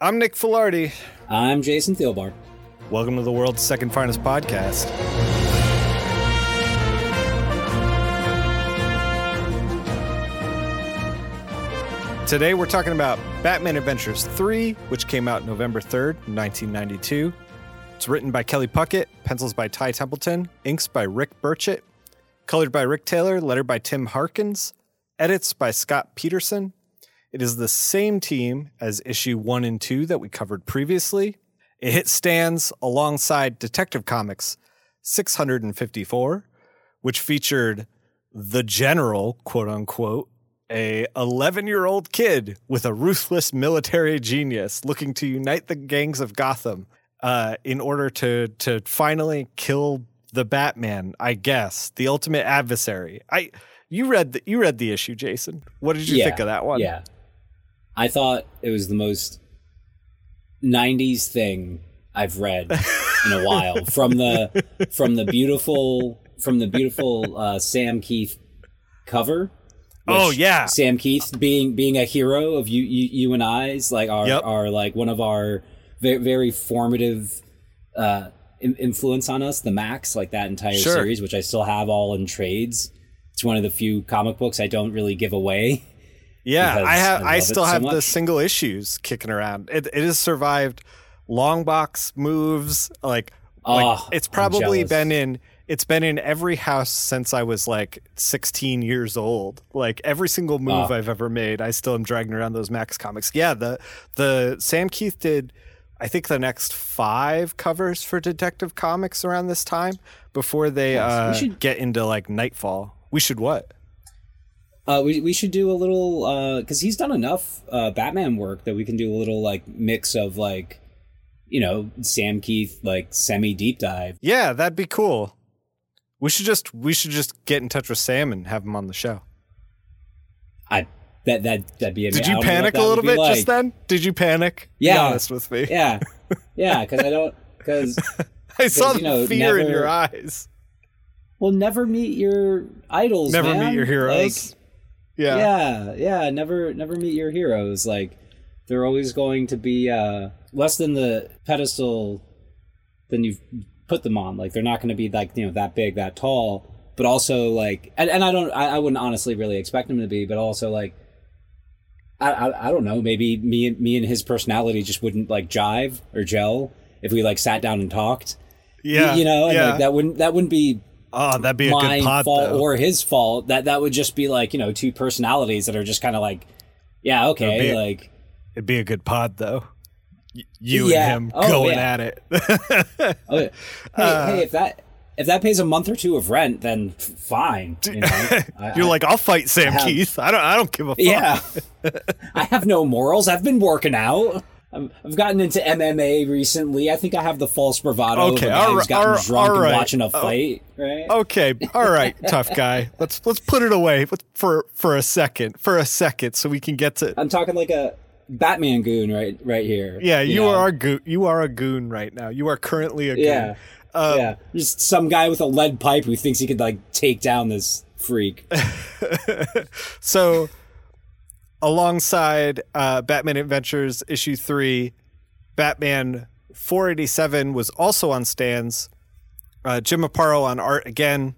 I'm Nick Filardi. I'm Jason Thielbar. Welcome to the world's second finest podcast. Today we're talking about Batman Adventures 3, which came out November 3rd, 1992. It's written by Kelly Puckett, pencils by Ty Templeton, inks by Rick Burchett, colored by Rick Taylor, letter by Tim Harkins, edits by Scott Peterson. It is the same team as issue 1 and 2 that we covered previously. It hit stands alongside Detective Comics 654, which featured the general, quote unquote, a 11 year old kid with a ruthless military genius looking to unite the gangs of Gotham uh, in order to to finally kill the Batman. I guess the ultimate adversary. I you read the, you read the issue, Jason. What did you yeah, think of that one? Yeah, I thought it was the most 90s thing I've read in a while. from the from the beautiful from the beautiful uh, Sam Kieth cover Oh yeah, Sam Kieth being being a hero of you you, you and I's like are yep. are like one of our very, very formative uh, influence on us. The Max like that entire sure. series, which I still have all in trades. It's one of the few comic books I don't really give away. Yeah, I have. I, I still have so the single issues kicking around. It, it has survived long box moves. Like, oh, like it's probably been in it's been in every house since I was like 16 years old. Like every single move oh. I've ever made, I still am dragging around those Max comics. Yeah, the the Sam Kieth did I think the next five covers for Detective Comics around this time before they yes, uh, should, get into like Knightfall. We should what? Uh, we, we should do a little because uh, he's done enough uh, Batman work that we can do a little like mix of like you know Sam Kieth like semi deep dive. Yeah, that'd be cool. We should just we should just get in touch with Sam and have him on the show. I that that that'd be. Did you panic a little bit like. just then? Did you panic? Yeah, be honest with me. Yeah, yeah, because I don't because I saw the you know, fear never, in your eyes. Well, never meet your idols. Never man. meet your heroes. Like, yeah, yeah, yeah. Never, never meet your heroes. Like they're always going to be uh, less than the pedestal than you've put them on. Like they're not going to be like you know that big, that tall, but also like, and, and I don't, I, I wouldn't honestly really expect them to be, but also like, I, I, I don't know, maybe me and me and his personality just wouldn't like jive or gel if we like sat down and talked. Yeah, you, you know, yeah. Like, that wouldn't that wouldn't be Oh, that'd be a my good pod, fault though. or his fault. That that would just be like you know two personalities that are just kind of like, yeah, okay, it'd like it'd be a good pod though you yeah. and him oh, going yeah. at it. okay. Hey, uh, hey, if that if that pays a month or two of rent, then fine. You know? You're I, like, I'll fight Sam I have, Kieth. I don't. I don't give a fuck. Yeah, I have no morals. I've been working out. I've gotten into MMA recently. I think I have the false bravado okay, of a guy who's gotten all, drunk all right. and watching a oh, fight. Right? Okay, all right, tough guy. Let's let's put it away for for a second, for a second, so we can get to. I'm talking like a Batman goon right right here. Yeah, you, you know? are a goon. You are a goon right now. You are currently a goon. Yeah. Um, yeah. Just some guy with a lead pipe who thinks he could like take down this freak. so alongside uh, Batman Adventures issue 3, Batman 487 was also on stands. Uh, Jim Aparo on art again.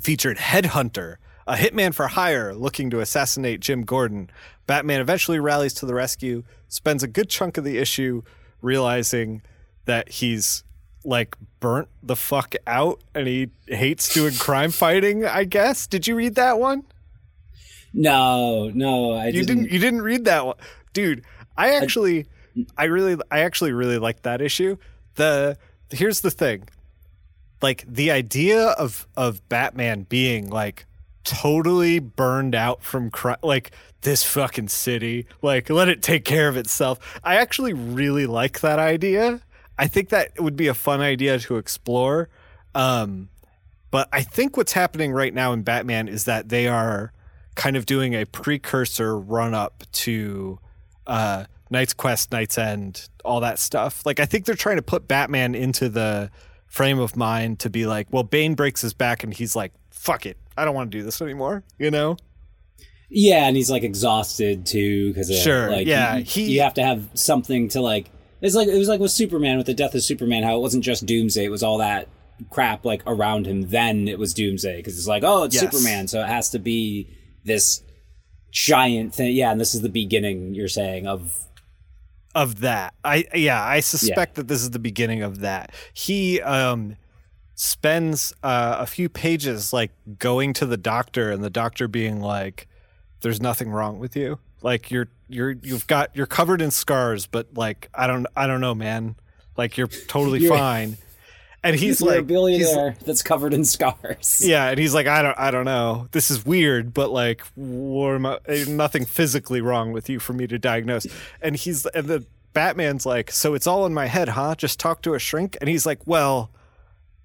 Featured Headhunter, a hitman for hire looking to assassinate Jim Gordon. Batman eventually rallies to the rescue, spends a good chunk of the issue realizing that he's like burnt the fuck out and he hates doing crime fighting, I guess. Did you read that one? No, no, I you didn't. didn't you didn't read that one. Dude, I actually I, I really I actually really like that issue. The here's the thing. Like the idea of of Batman being like totally burned out from like this fucking city like let it take care of itself i actually really like that idea i think that would be a fun idea to explore um, but i think what's happening right now in batman is that they are kind of doing a precursor run up to uh, knight's quest knight's end all that stuff like i think they're trying to put batman into the frame of mind to be like well bane breaks his back and he's like fuck it I don't want to do this anymore, you know? Yeah, and he's like exhausted too because Sure, like yeah, you, he- you have to have something to like. It's like it was like with Superman with the death of Superman, how it wasn't just Doomsday; it was all that crap like around him. Then it was Doomsday because it's like, oh, it's Yes. Superman, so it has to be this giant thing. Yeah, and this is the beginning. You're saying of of that. I yeah, I suspect that this is the beginning of that. He um spends uh, a few pages like going to the doctor and the doctor being like there's nothing wrong with you. Like you're you're you've got you're covered in scars but like I don't I don't know man. Like you're totally You're- fine. And he's you're like a he's- billionaire that's covered in scars. yeah, and he's like, I don't, I don't know. This is weird, but like, I, eh, nothing physically wrong with you for me to diagnose. And he's, and the Batman's like, so it's all in my head, huh? Just talk to a shrink. And he's like, well,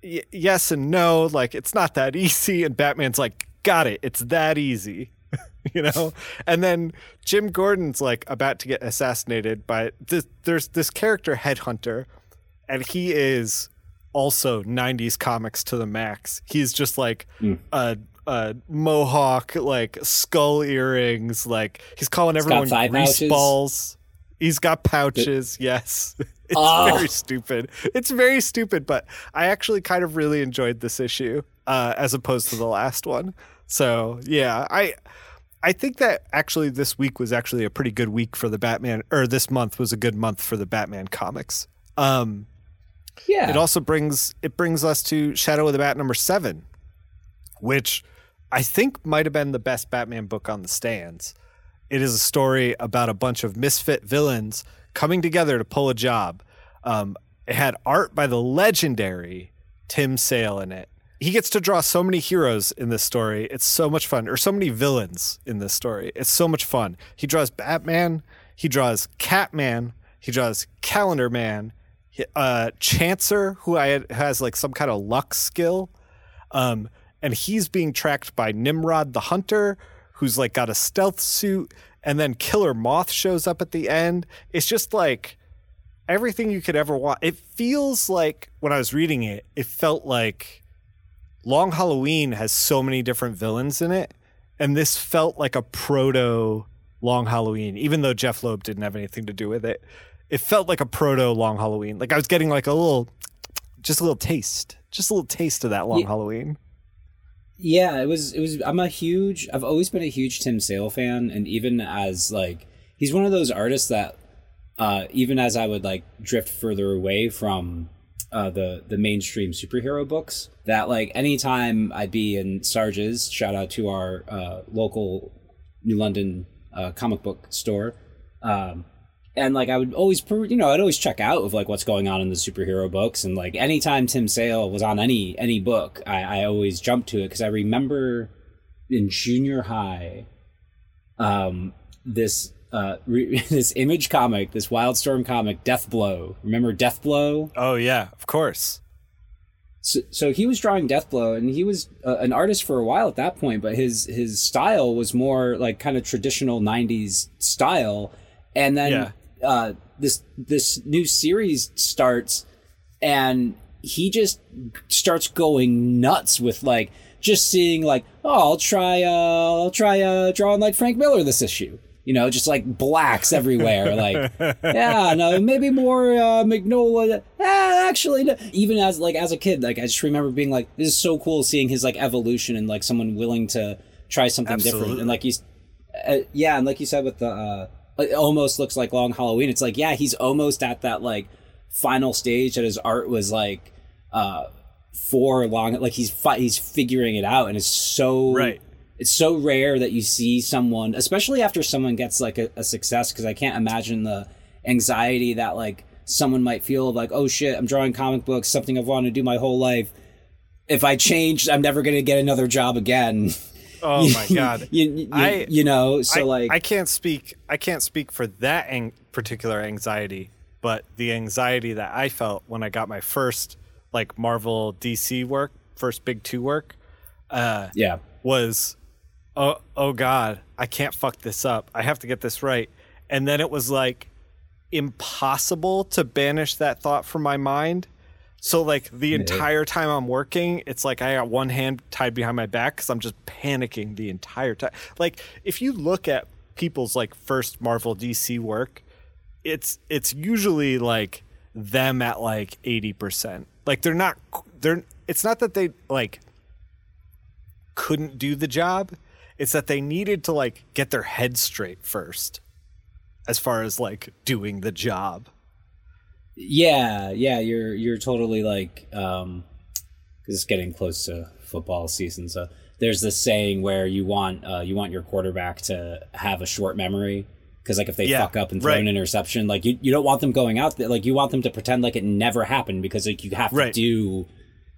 y- yes and no. Like, it's not that easy. And Batman's like, got it. It's that easy. you know and then jim gordon's like about to get assassinated by this there's this character headhunter and he is also 90s comics to the max. He's just like a, a mohawk like skull earrings like he's calling got everyone grease balls. He's got pouches yes. It's Oh. very stupid. It's very stupid but i actually kind of really enjoyed this issue uh, as opposed to the last one. So yeah i I think that actually this week was actually a pretty good week for the Batman, or this month was a good month for the Batman comics. Um, yeah. it also brings it brings us to Shadow of the Bat number seven, which I think might have been the best Batman book on the stands. It is a story about a bunch of misfit villains coming together to pull a job. Um, it had art by the legendary Tim Sale in it. He gets to draw so many heroes in this story. It's so much fun, or so many villains in this story. It's so much fun. He draws Batman, he draws Catman, he draws Calendar Man, uh, Chancer, who I had, has like some kind of luck skill, um, and he's being tracked by Nimrod the Hunter, who's like got a stealth suit, and then Killer Moth shows up at the end. It's just like everything you could ever want. It feels like when I was reading it, it felt like Long Halloween has so many different villains in it, and this felt like a proto Long Halloween, even though Jeph Loeb didn't have anything to do with it. It felt like a proto Long Halloween. Like I was getting like a little, just a little taste, just a little taste of that Long Yeah. Halloween. Yeah, it was it was I'm a huge I've always been a huge Tim Sale fan and even as like he's one of those artists that uh even as I would like drift further away from uh the the mainstream superhero books that like anytime I'd be in Sarge's shout out to our uh local New London uh comic book store um and like I would always, you know, I'd always check out of like what's going on in the superhero books, and like anytime Tim Sale was on any any book, I, I always jumped to it because I remember in junior high, um, this uh re- this image comic, this Wildstorm comic, Deathblow. Remember Deathblow? Oh yeah, of course. So, so he was drawing Deathblow, and he was uh, an artist for a while at that point. But his his style was more like kind of traditional '90s style. And then Yeah. Uh, this this new series starts, and he just starts going nuts with like just seeing like, oh, I'll try, uh, I'll try uh, drawing like Frank Miller this issue. You know, just like blacks everywhere. like, yeah, no, maybe more uh, Mignola. Eh, actually, no. even as like as a kid, like I just remember being like, this is so cool seeing his like evolution and like someone willing to try something different. And like he's, uh, yeah, and like you said with the, uh, it almost looks like Long Halloween. It's like, yeah, he's almost at that like final stage that his art was like, uh, for long, like he's fi- he's figuring it out, and it's so Right. it's so rare that you see someone, especially after someone gets like a, a success, because I can't imagine the anxiety that like someone might feel of like, oh shit, I'm drawing comic books, something I've wanted to do my whole life. If I change, I'm never going to get another job again. Oh my god. you, you, I- you know, so I, like, I can't speak I can't speak for that ang- particular anxiety, but the anxiety that I felt when I got my first like Marvel DC work, first big 2 work, uh yeah, was oh oh god, I can't fuck this up. I have to get this right. And then it was like impossible to banish that thought from my mind. So like the entire time I'm working, it's like I got one hand tied behind my back because I'm just panicking the entire time. Like if you look at people's like first Marvel DC work, it's it's usually like them at like eighty percent. Like they're not they're it's not that they like couldn't do the job. It's that they needed to like get their head straight first, as far as like doing the job. Yeah, yeah, you're you're totally like um cuz it's getting close to football season. So there's this saying where you want uh, you want your quarterback to have a short memory because like if they Yeah, fuck up and throw right. an interception, like you, you don't want them going out there, like you want them to pretend like it never happened because like you have Right. to do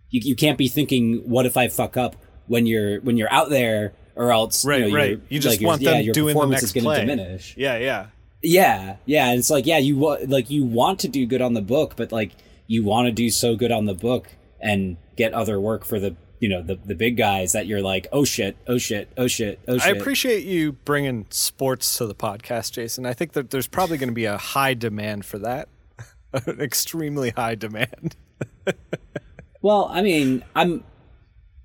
you, you can't be thinking what if I fuck up when you're when you're out there or else Right, you know, right. You just like, want yeah, them your doing the next is play. diminish. Yeah, yeah. Yeah, yeah, and it's like yeah, you wa- like you want to do good on the book, but like you want to do so good on the book and get other work for the you know the the big guys that you're like oh shit, oh shit, oh shit, oh shit. I appreciate you bringing sports to the podcast, Jason. I think that there's probably going to be a high demand for that, an extremely high demand. Well, I mean, I'm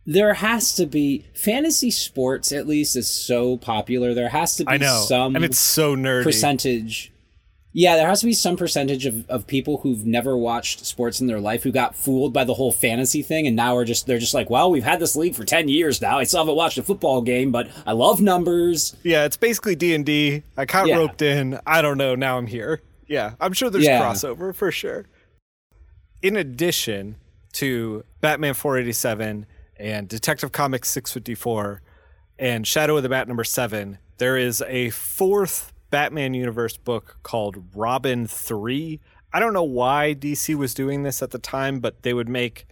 there has to be fantasy sports at least is so popular. There has to be I know, some and it's so nerdy. percentage. Yeah, there has to be some percentage of, of people who've never watched sports in their life who got fooled by the whole fantasy thing and now are just they're just like, well, we've had this league for ten years now. I still haven't watched a football game, but I love numbers. Yeah, it's basically D and D. I got Yeah. roped in. I don't know. Now I'm here. Yeah, I'm sure there's Yeah. crossover for sure. In addition to Batman 487 and Detective Comics 654 and Shadow of the Bat number seven, there is a fourth Batman universe book called Robin 3. I don't know why DC was doing this at the time, but they would make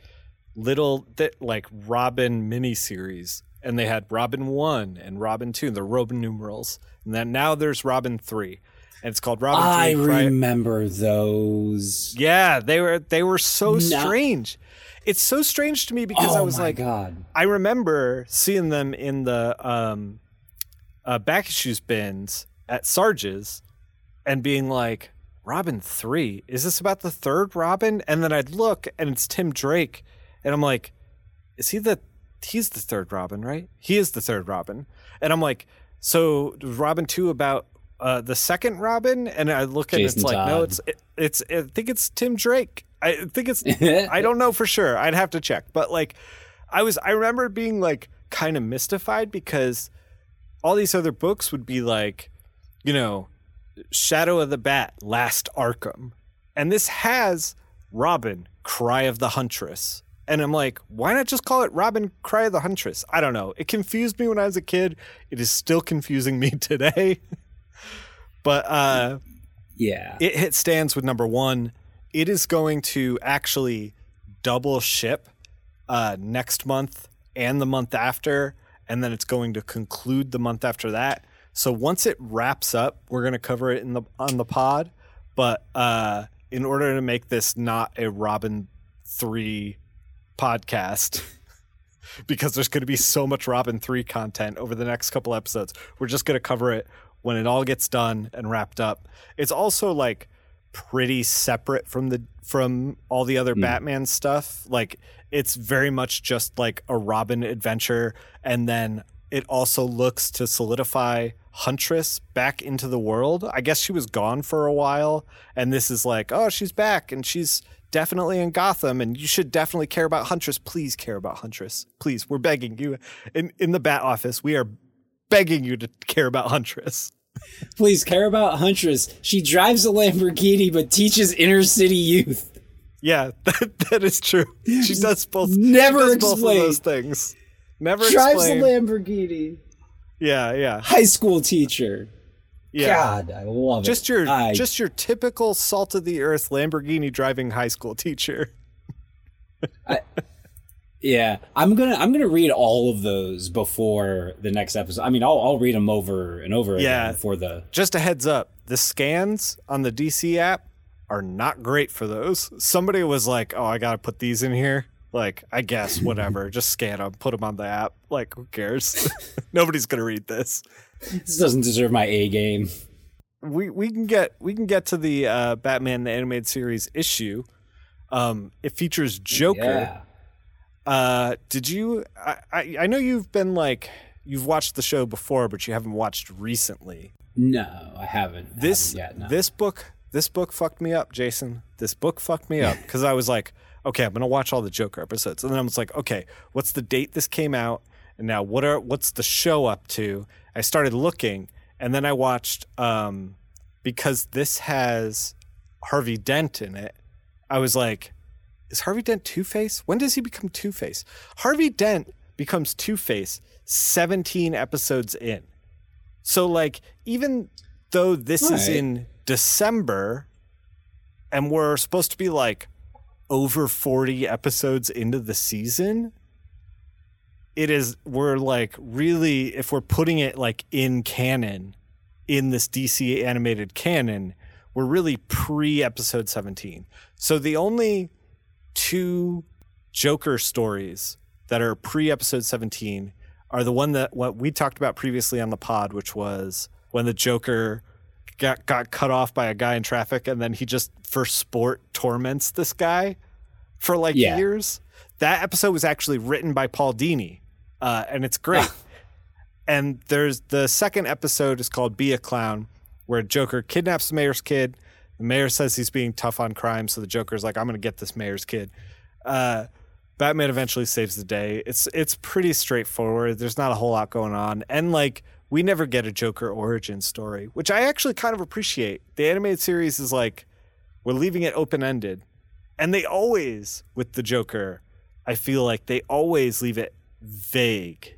little like Robin miniseries, and they had Robin one and Robin two, the Robin numerals, and then now there's Robin three, and it's called Robin I three. I remember those. yeah, they were they were so No. strange. It's so strange to me because oh I was like, god. I remember seeing them in the um, uh, back issues bins at Sarge's and being like, Robin 3? Is this about the third Robin? And then I'd look and it's Tim Drake. And I'm like, is he the. He's the third Robin, right? He is the third Robin. And I'm like, so Robin 2 about uh, the second Robin? And I look and it's like, no, it's it, it's. I think it's Tim Drake. I think it's. I don't know for sure. I'd have to check. But like, I was. I remember being like kind of mystified because all these other books would be like, you know, Shadow of the Bat, Last Arkham, and this has Robin, Cry of the Huntress. And I'm like, why not just call it Robin Cry of the Huntress? I don't know. It confused me when I was a kid. It is still confusing me today. but uh Yeah. it hit stands with number one. It is going to actually double ship uh, next month and the month after, and then it's going to conclude the month after that. So once it wraps up, we're going to cover it in the on the pod. But uh, in order to make this not a Robin three podcast. Because there's going to be so much Robin 3 content over the next couple episodes. We're just going to cover it when it all gets done and wrapped up. It's also like pretty separate from the from all the other hmm. Batman stuff. Like it's very much just like a Robin adventure and then it also looks to solidify Huntress back into the world. I guess she was gone for a while and this is like, oh, she's back and she's definitely in Gotham and you should definitely care about Huntress. Please care about Huntress. Please, we're begging you in in the Bat office. We are begging you to care about Huntress. Please care about Huntress. She drives a Lamborghini but teaches inner city youth. Yeah, that, that is true. She does both. Never does both of those things. Never Drives a. Lamborghini. yeah, yeah, High school teacher. yeah. God, I love Just it. your I, just your typical salt of the earth Lamborghini driving high school teacher. Yeah. I'm gonna I'm gonna read all of those before the next episode. I mean, I'll I'll read them over and over Yeah. again for the. Just a heads up: the scans on the DC app are not great for those. Somebody was like, "Oh, I gotta put these in here." Like, I guess whatever. Just scan them, put them on the app. Like, who cares? Nobody's gonna read this. This doesn't deserve my A game. we we can get we can get to the uh, Batman the animated series issue. Um, it features Joker. Yeah. Uh, did you? I, I I know you've been like you've watched the show before, but you haven't watched recently. No, I haven't. This haven't yet, no. this book this book fucked me up, Jason. This book fucked me up because I was like, okay, I'm gonna watch all the Joker episodes, and then I was like, okay, what's the date this came out, and now what are what's the show up to? I started looking, and then I watched um, because this has Harvey Dent in it. I was like, is Harvey Dent Two Face? When does he become Two Face? Harvey Dent becomes Two Face 17 episodes in. So like even though this is in December and we're supposed to be like over 40 episodes into the season, it is we're like really if we're putting it like in canon in this DC animated canon, we're really pre episode 17. So the only two Joker stories that are pre episode 17 are the one that what we talked about previously on the pod, which was when the Joker got got cut off by a guy in traffic and then he just for sport torments this guy for like Yeah. years. That episode was actually written by Paul Dini, uh, and it's great. and there's the second episode is called "Be a Clown," where Joker kidnaps the mayor's kid. The mayor says he's being tough on crime, so the Joker's like, "I'm going to get this mayor's kid." Uh, Batman eventually saves the day. It's it's pretty straightforward. There's not a whole lot going on, and like we never get a Joker origin story, which I actually kind of appreciate. The animated series is like we're leaving it open ended, and they always with the Joker, I feel like they always leave it vague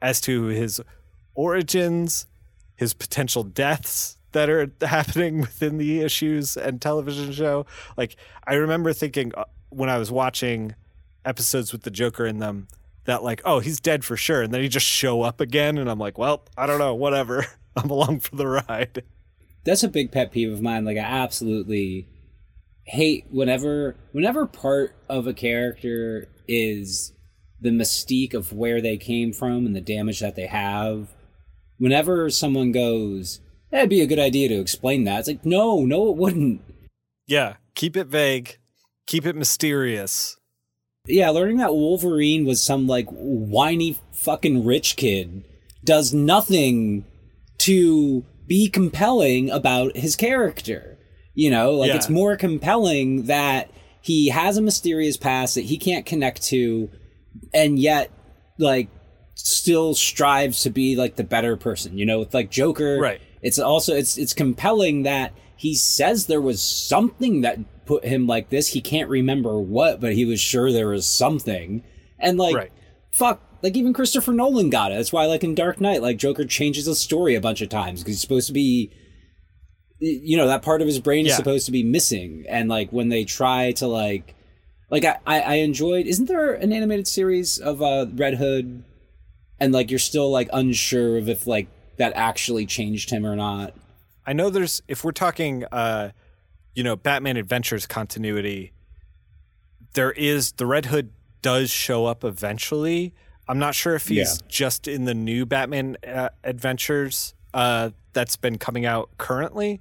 as to his origins, his potential deaths that are happening within the issues and television show. Like I remember thinking uh, when I was watching episodes with the Joker in them that like, oh, he's dead for sure, and then he just show up again, and I'm like, well, I don't know, whatever. I'm along for the ride. that's a big pet peeve of mine. Like I absolutely hate whenever whenever part of a character is the mystique of where they came from and the damage that they have. Whenever someone goes, that'd be a good idea to explain that. It's like, no, no, it wouldn't. Yeah, keep it vague, keep it mysterious. Yeah, learning that Wolverine was some like whiny fucking rich kid does nothing to be compelling about his character. You know, like Yeah. it's more compelling that he has a mysterious past that he can't connect to and yet like still strives to be like the better person. You know, with like Joker, Right. It's also it's it's compelling that he says there was something that put him like this. He can't remember what, but he was sure there was something. And like Right. fuck, like even Christopher Nolan got it. That's why like in Dark Knight, like Joker changes the story a bunch of times because he's supposed to be you know, that part of his brain is Yeah. supposed to be missing. And like when they try to like like I, I, I enjoyed isn't there an animated series of uh Red Hood and like you're still like unsure of if like that actually changed him or not. I know there's if we're talking uh you know Batman Adventures continuity there is the Red Hood does show up eventually. I'm not sure if he's Yeah. just in the new Batman uh, Adventures uh that's been coming out currently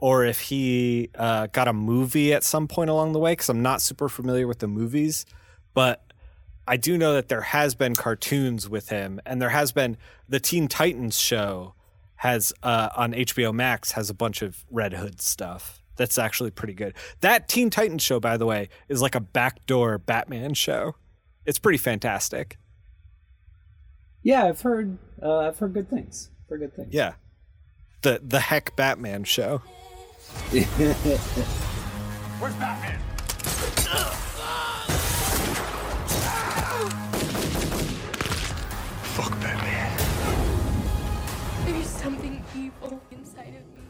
or if he uh, got a movie at some point along the way cuz I'm not super familiar with the movies but I do know that there has been cartoons with him, and there has been the Teen Titans show has uh, on HBO Max has a bunch of Red Hood stuff. That's actually pretty good. That Teen Titans show, by the way, is like a backdoor Batman show. It's pretty fantastic. Yeah, I've heard uh, I've heard good things. Heard good things. Yeah, the the Heck Batman show. Where's Batman?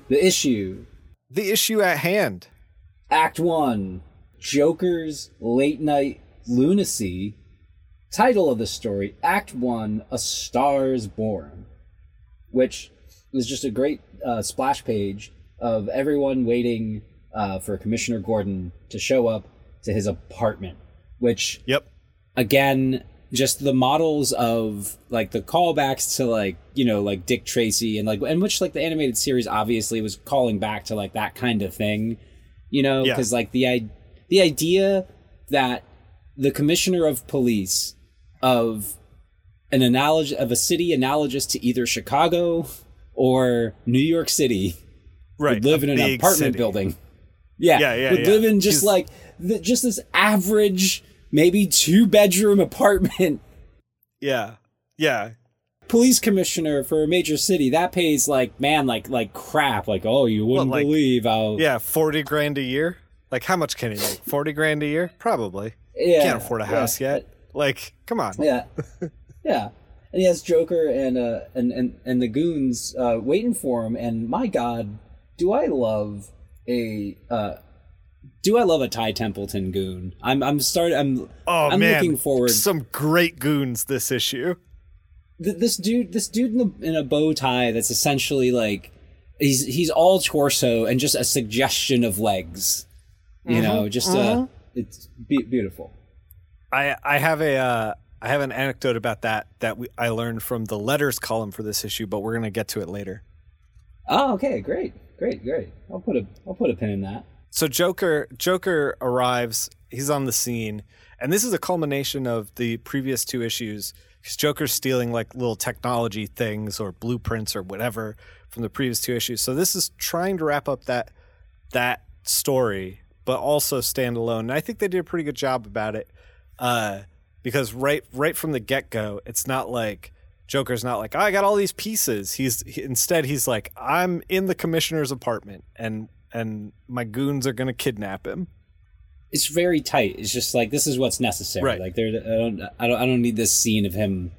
The issue, The issue at hand. Act One, Joker's late night lunacy. Title of the story, Act One: A Star is Born, which was just a great uh, splash page of everyone waiting uh, for Commissioner Gordon to show up to his apartment. Which Yep. again just the models of like the callbacks to like you know like dick tracy and like and which like the animated series obviously was calling back to like that kind of thing you know Yeah. because like the i the idea that the commissioner of police of an analogy of a city analogous to either Chicago or New York City right. would live in an apartment city. building. Yeah, Yeah, yeah, would yeah. live in just He's- like the, just this average, maybe two bedroom apartment. Yeah. Yeah. Police commissioner for a major city that pays like man like like crap like oh you wouldn't like- believe how Yeah. 40 grand a year. Like, how much can he make? 40 grand a year? Probably. yeah Can't afford a yeah. house yet. Like, come on. Yeah, yeah. And he has Joker and uh and and and the goons uh waiting for him. And my God, do I love a uh do I love a Ty Templeton goon? I'm I'm starting. I'm Oh, I'm man. looking forward. To some great goons this issue. th- this dude this dude in, the, in a bow tie that's essentially like he's he's all torso and just a suggestion of legs. You know, just uh it's be- beautiful. I I have a uh, I have an anecdote about that that we, I learned from the letters column for this issue, but we're gonna get to it later. Oh, okay, great, great, great. I'll put a I'll put a pin in that. So Joker Joker arrives. He's on the scene, and this is a culmination of the previous two issues. Because Joker's stealing like little technology things or blueprints or whatever from the previous two issues. So this is trying to wrap up that that story, but also stand alone. And I think they did a pretty good job about it. Uh, because right right from the get go, it's not like Joker's not like I got all these pieces. He's he, instead he's like I'm in the commissioner's apartment and and my goons are gonna kidnap him. it's very tight. It's just like this is what's necessary. Right. Like there, I don't, I don't, I don't need this scene of him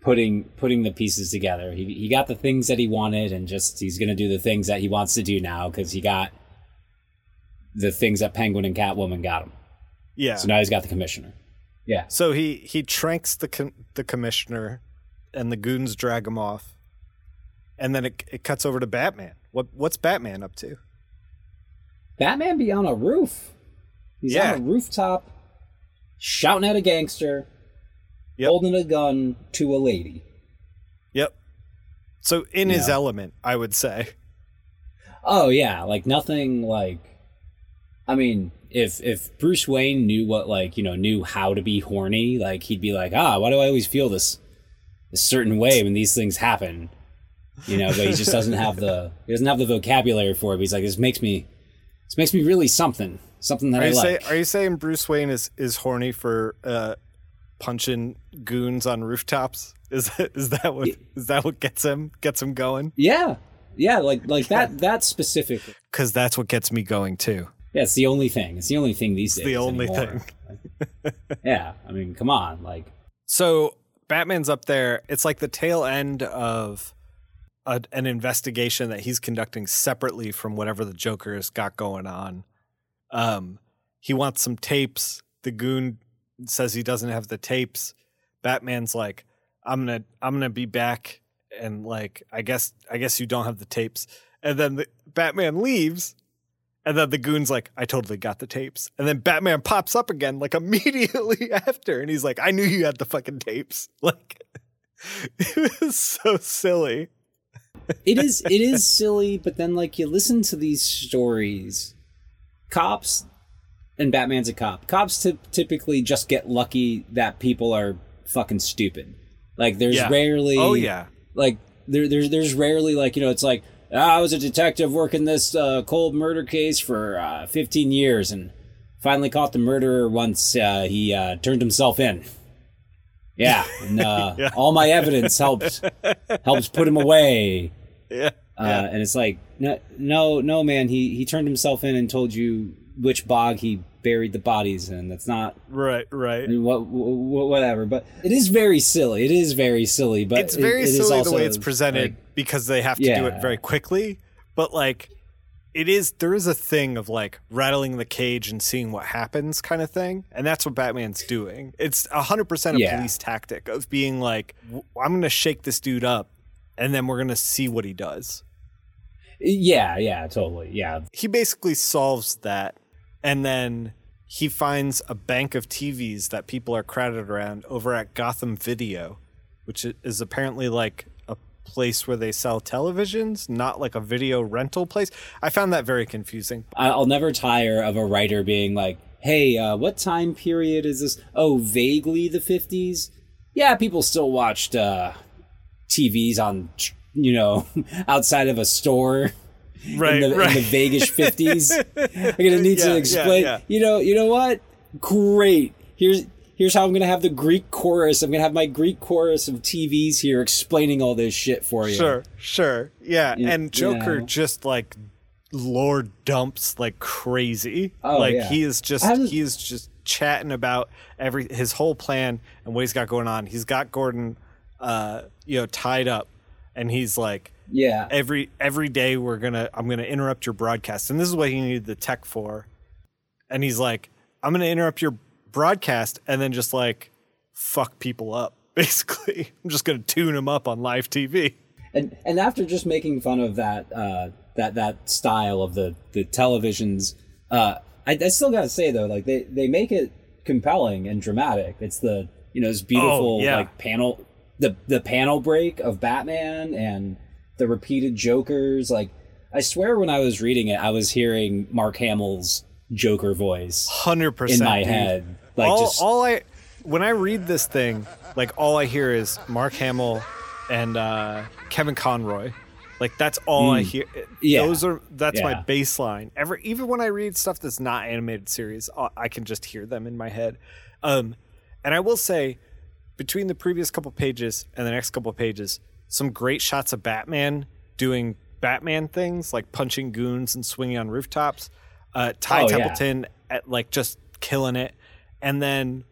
putting putting the pieces together. He he got the things that he wanted, and just he's gonna do the things that he wants to do now because he got the things that Penguin and Catwoman got him. Yeah. So now he's got the commissioner. Yeah. So he he tranks the com- the commissioner, and the goons drag him off, and then it it cuts over to Batman. What what's Batman up to? Batman be on a roof. He's Yeah. on a rooftop, shouting at a gangster, Yep. holding a gun to a lady. Yep. So in his element, I would say. Oh yeah, like nothing like I mean, if if Bruce Wayne knew what like, you know, knew how to be horny, like he'd be like, "Ah, why do I always feel this a certain way when these things happen?" You know, but he just doesn't have the he doesn't have the vocabulary for it. But he's like, "This makes me this makes me really something, something that Are I you like." say, Are you saying Bruce Wayne is is horny for uh, punching goons on rooftops? Is that, is that what is that what gets him gets him going? yeah. Yeah, like like that that specific. Because that's what gets me going too. Yeah, it's the only thing. It's the only thing these days. the only anymore. thing. Yeah, I mean, come on, like So Batman's up there. It's like the tail end of a, an investigation that he's conducting separately from whatever the Joker has got going on. Um, he wants some tapes. The goon says he doesn't have the tapes. Batman's like, "I'm gonna, I'm gonna be back," and like, I guess, I guess you don't have the tapes. And then the, Batman leaves. And then the goon's like, I totally got the tapes. And then Batman pops up again, like immediately after. And he's like, I knew you had the fucking tapes. Like, it was so silly. It is it is silly but then like you listen to these stories cops and batman's a cop cops ty- typically just get lucky that people are fucking stupid like there's Yeah. rarely Oh, yeah. like there, there's there's rarely like you know it's like "Ah, i was a detective working this uh, cold murder case for uh, 15 years and finally caught the murderer once uh, he uh, turned himself in yeah and uh, Yeah. all my evidence helps helps put him away Yeah. uh, and it's like no no no man he he turned himself in and told you which bog he buried the bodies in that's not Right, right. I mean, what, what whatever but it is very silly it is very silly but it's it- very it is silly the way it's presented like, because they have to do it very quickly. But like, it is there is a thing of like rattling the cage and seeing what happens kind of thing, and that's what Batman's doing. It's hundred percent a Yeah. police tactic of being like, I'm gonna shake this dude up, and then we're gonna see what he does. yeah yeah totally yeah He basically solves that, and then he finds a bank of TVs that people are crowded around over at Gotham Video, which is apparently like a place where they sell televisions, not like a video rental place. I found that very confusing. I'll never tire of a writer being like, "Hey, uh, what time period is this? Oh, vaguely the '50s. Yeah, people still watched uh, TVs on, you know, outside of a store." Right, in the, in the Vegas 50s. I'm gonna need Yeah, to explain. yeah. You know, you know what? Great. Here's here's how I'm gonna have the Greek chorus. I'm gonna have my Greek chorus of TVs here explaining all this shit for you. Sure, sure. Yeah, You- and Joker yeah. just like lord dumps like crazy. Oh, like yeah. he is just was- he is just chatting about every his whole plan and what he's got going on. He's got Gordon uh you know tied up. And he's like Yeah. every every day we're gonna i'm gonna interrupt your broadcast. And this is what he needed the tech for. And he's like i'm gonna interrupt your broadcast and then just like fuck people up basically. I'm just gonna tune them up on live tv and and after just making fun of that uh that that style of the the televisions uh I, I still gotta say though like they they make it compelling and dramatic. It's the you know this beautiful Oh, yeah. like panel the the panel break of batman and the repeated jokers like i swear when i was reading it i was hearing mark hamill's joker voice 100% in my dude. head like all, just all i when i read this thing like all i hear is mark hamill and uh kevin conroy like that's all i hear Mm. Yeah. those are that's my baseline ever even when i read stuff that's not animated series uh, i can just hear them in my head um and i will say between the previous couple pages and the next couple pages some great shots of batman doing batman things like punching goons and swinging on rooftops. Uh ty Oh, yeah. templeton at like just killing it. And then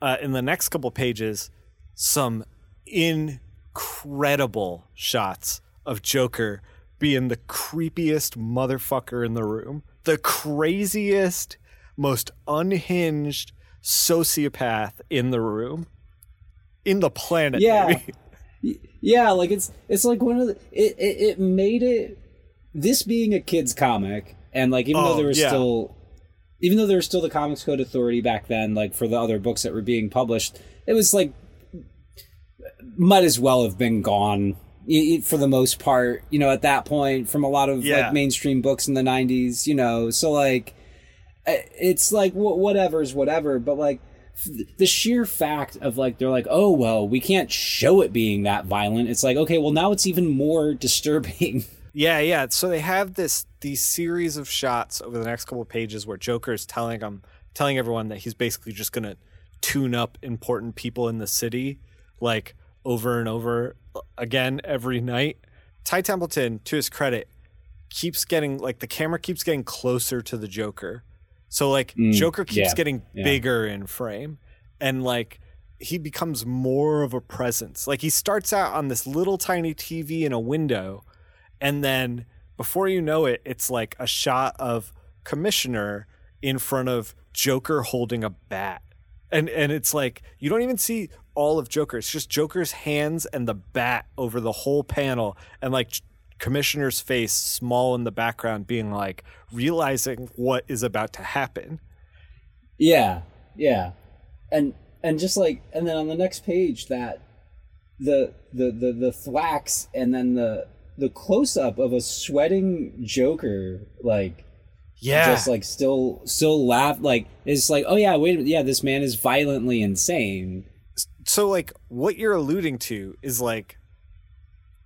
uh, in the next couple pages some incredible shots of joker being the creepiest motherfucker in the room the craziest most unhinged sociopath in the room in the planet yeah. Y- yeah like it's it's like one of the it, it, it made it this being a kids comic and like even though Oh, there was yeah. still even though there was still the comics code authority back then like for the other books that were being published it was like might as well have been gone for the most part you know at that point from a lot of Yeah. like mainstream books in the 90s you know so like eh, it's like wh- whatever's whatever but like the sheer fact of like they're like oh well we can't show it being that violent it's like okay well now it's even more disturbing Yeah, yeah. So they have this these series of shots over the next couple of pages where Joker is telling them, telling everyone that he's basically just gonna tune up important people in the city, like over and over again every night. Ty Templeton, to his credit, keeps getting like the camera keeps getting closer to the Joker. So like mm, Joker keeps yeah, getting yeah. bigger in frame, and like he becomes more of a presence. Like he starts out on this little tiny TV in a window and then before you know it it's like a shot of commissioner in front of joker holding a bat and and it's like you don't even see all of joker it's just joker's hands and the bat over the whole panel and like commissioner's face small in the background being like realizing what is about to happen. Yeah, yeah, and and just like and then on the next page that the the the the thwacks and then the the close up of a sweating Joker like yeah. just like still still laugh like it's like oh yeah wait yeah this man is violently insane. So like what you're alluding to is like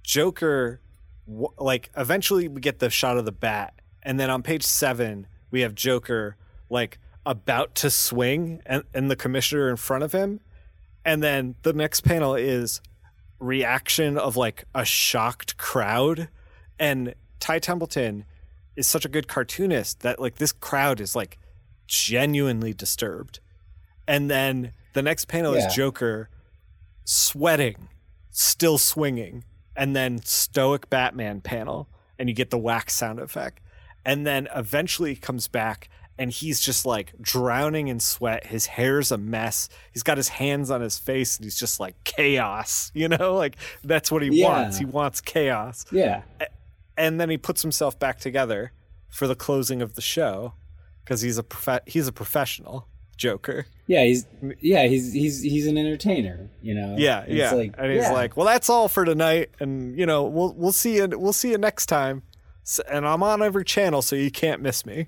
joker like eventually we get the shot of the bat and then on page seven we have joker like about to swing and, and the commissioner in front of him. And then the next panel is reaction of like a shocked crowd. And ty templeton is such a good cartoonist that like this crowd is like genuinely disturbed. And then the next panel Yeah. is joker sweating still swinging and then stoic batman panel and you get the wax sound effect. And then eventually he comes back and he's just like drowning in sweat. His hair's a mess. He's got his hands on his face and he's just like chaos you know? Like that's what he Yeah. wants. He wants chaos. Yeah. And then he puts himself back together for the closing of the show because he's a prof- he's a professional Joker. Yeah, he's yeah he's he's he's an entertainer. You know. Yeah, It's yeah. Like, and he's yeah. like, "Well, that's all for tonight, and you know, we'll we'll see you we'll see you next time." S and I'm on every channel, so you can't miss me.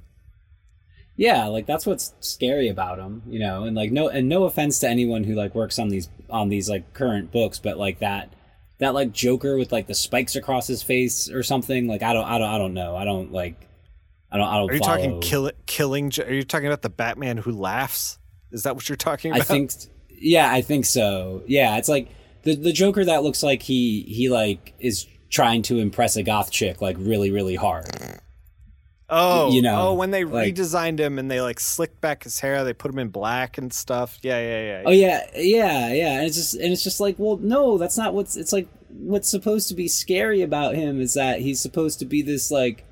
yeah, like that's what's scary about him. You know, and like no and no offense to anyone who like works on these on these like current books, but like that that like Joker with like the spikes across his face or something. Like I don't I don't I don't know. I don't like. I don't. I don't. Are you follow. talking kill killing? Are you talking about the Batman who laughs? Is that what you're talking about? I think, yeah, I think so. Yeah, it's like the the Joker that looks like he he like is trying to impress a goth chick like really really hard. Oh, you know, oh, when they like- redesigned him and they like slicked back his hair, they put him in black and stuff. Yeah, yeah, yeah. Oh yeah, yeah, yeah, and it's just and it's just like, well, no, that's not what's. It's like what's supposed to be scary about him is that he's supposed to be this like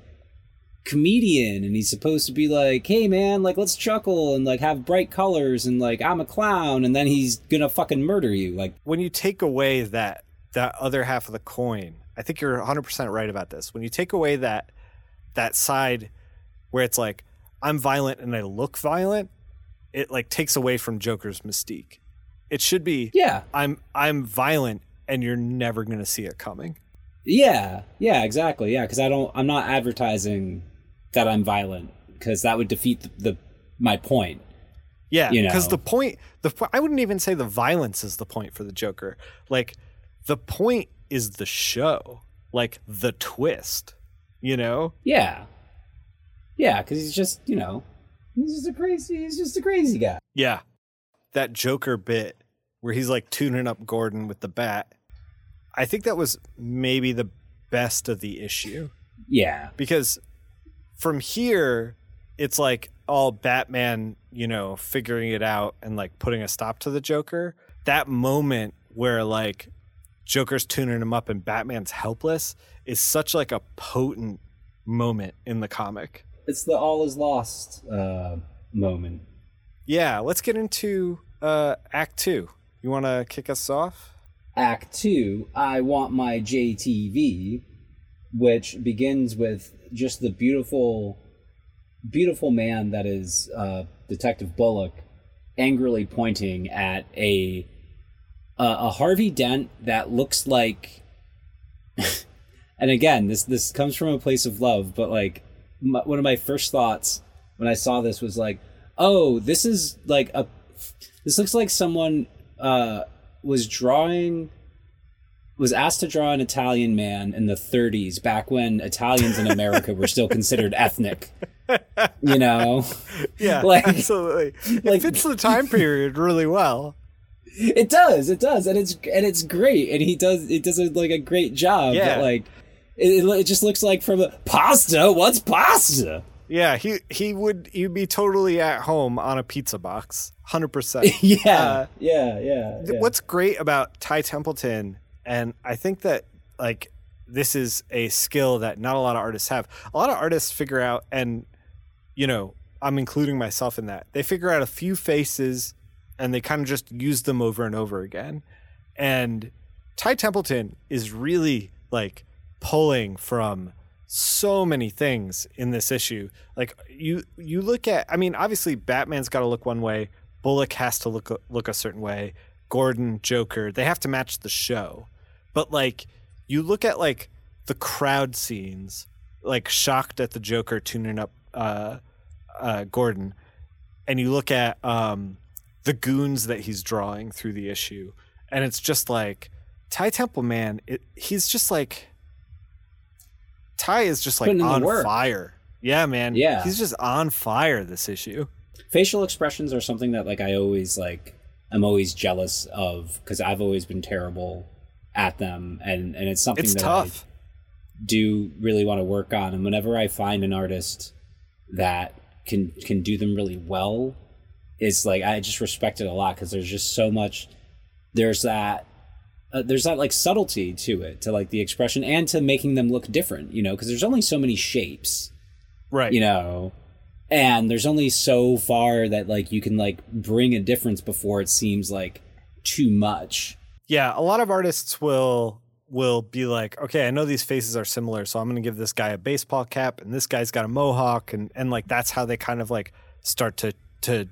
comedian and he's supposed to be like hey man like let's chuckle and like have bright colors and like i'm a clown and then he's gonna fucking murder you like when you take away that that other half of the coin, I think you're 100% right about this. When you take away that that side where it's like I'm violent and I look violent, it like takes away from Joker's mystique. It should be yeah I'm I'm violent and you're never to see it coming. Yeah, yeah, exactly. Yeah, because I don't, I'm not advertising that I'm violent because that would defeat the, the my point. Yeah, You because know. the point, the I wouldn't even say the violence is the point for the Joker. Like, the point is the show, like the twist. You know? Yeah, yeah, because he's just, you know, he's just a crazy, he's just a crazy guy. Yeah, that Joker bit where he's like tuning up Gordon with the bat. I think that was maybe the best of the issue Yeah, because from here it's like all Batman, you know, figuring it out and like putting a stop to the Joker. That moment where like Joker's tuning him up and Batman's helpless is such like a potent moment in the comic. it's the all is lost uh, moment. Yeah, let's get into uh act 2. You want to kick us off? Act two, I want my JTV, which begins with just the beautiful, beautiful man that is uh, Detective Bullock, angrily pointing at a a, a Harvey Dent that looks like. and again, this this comes from a place of love, but like my, one of my first thoughts when I saw this was like, oh, this is like a. This looks like someone uh, was drawing was asked to draw an Italian man in the 30s, back when Italians in America were still considered ethnic. You know, Yeah, Like- absolutely. like- it fits the time period really well. it does, it does, and it's and it's great, and he does it does a, like a great job. Yeah. but like it, it just looks like from a pasta. What's pasta? Yeah, he he would he'd be totally at home on a pizza box, hundred percent. Yeah, Uh, yeah, yeah, yeah. What's great about Ty Templeton, and I think that like this is a skill that not a lot of artists have. A lot of artists figure out, and you know, I'm including myself in that. They figure out a few faces, and they kind of just use them over and over again. And Ty Templeton is really like pulling from so many things in this issue. Like you you look at I mean obviously Batman's got to look one way, Bullock has to look look a certain way, Gordon, Joker, they have to match the show. But like you look at like the crowd scenes, like shocked at the Joker tuning up uh uh Gordon and you look at um the goons that he's drawing through the issue and it's just like Ty Temple man, it, he's just like Ty is just like Putting in the on fire. Yeah, man. Yeah. He's just on fire this issue. facial expressions are something that like I always like I'm always jealous of because I've always been terrible at them and and it's something It's that tough. I do really want to work on and whenever I find an artist that can can do them really well it's like I just respect it a lot because there's just so much there's that uh, there's that like subtlety to it to like the expression and to making them look different you know because there's only so many shapes Right. you know and there's only so far that like you can like bring a difference before it seems like too much Yeah, a lot of artists will will be like, okay, I know these faces are similar, so I'm going to give this guy a baseball cap, and this guy's got a mohawk, and and like that's how they kind of like start to to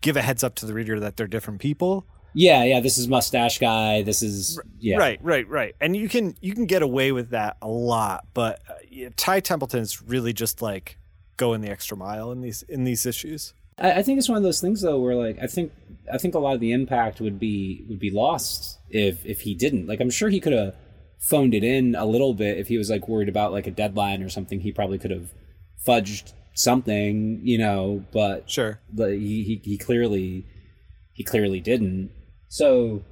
give a heads up to the reader that they're different people. Yeah, yeah. This is mustache guy. This is yeah. Right, right, right. And you can you can get away with that a lot, but uh, Ty Templeton's really just like going the extra mile in these in these issues. I, I think it's one of those things though, where like I think I think a lot of the impact would be would be lost if if he didn't. Like I'm sure he could have phoned it in a little bit if he was like worried about like a deadline or something. He probably could have fudged something, you know. But Sure. but he he, he clearly he clearly didn't. So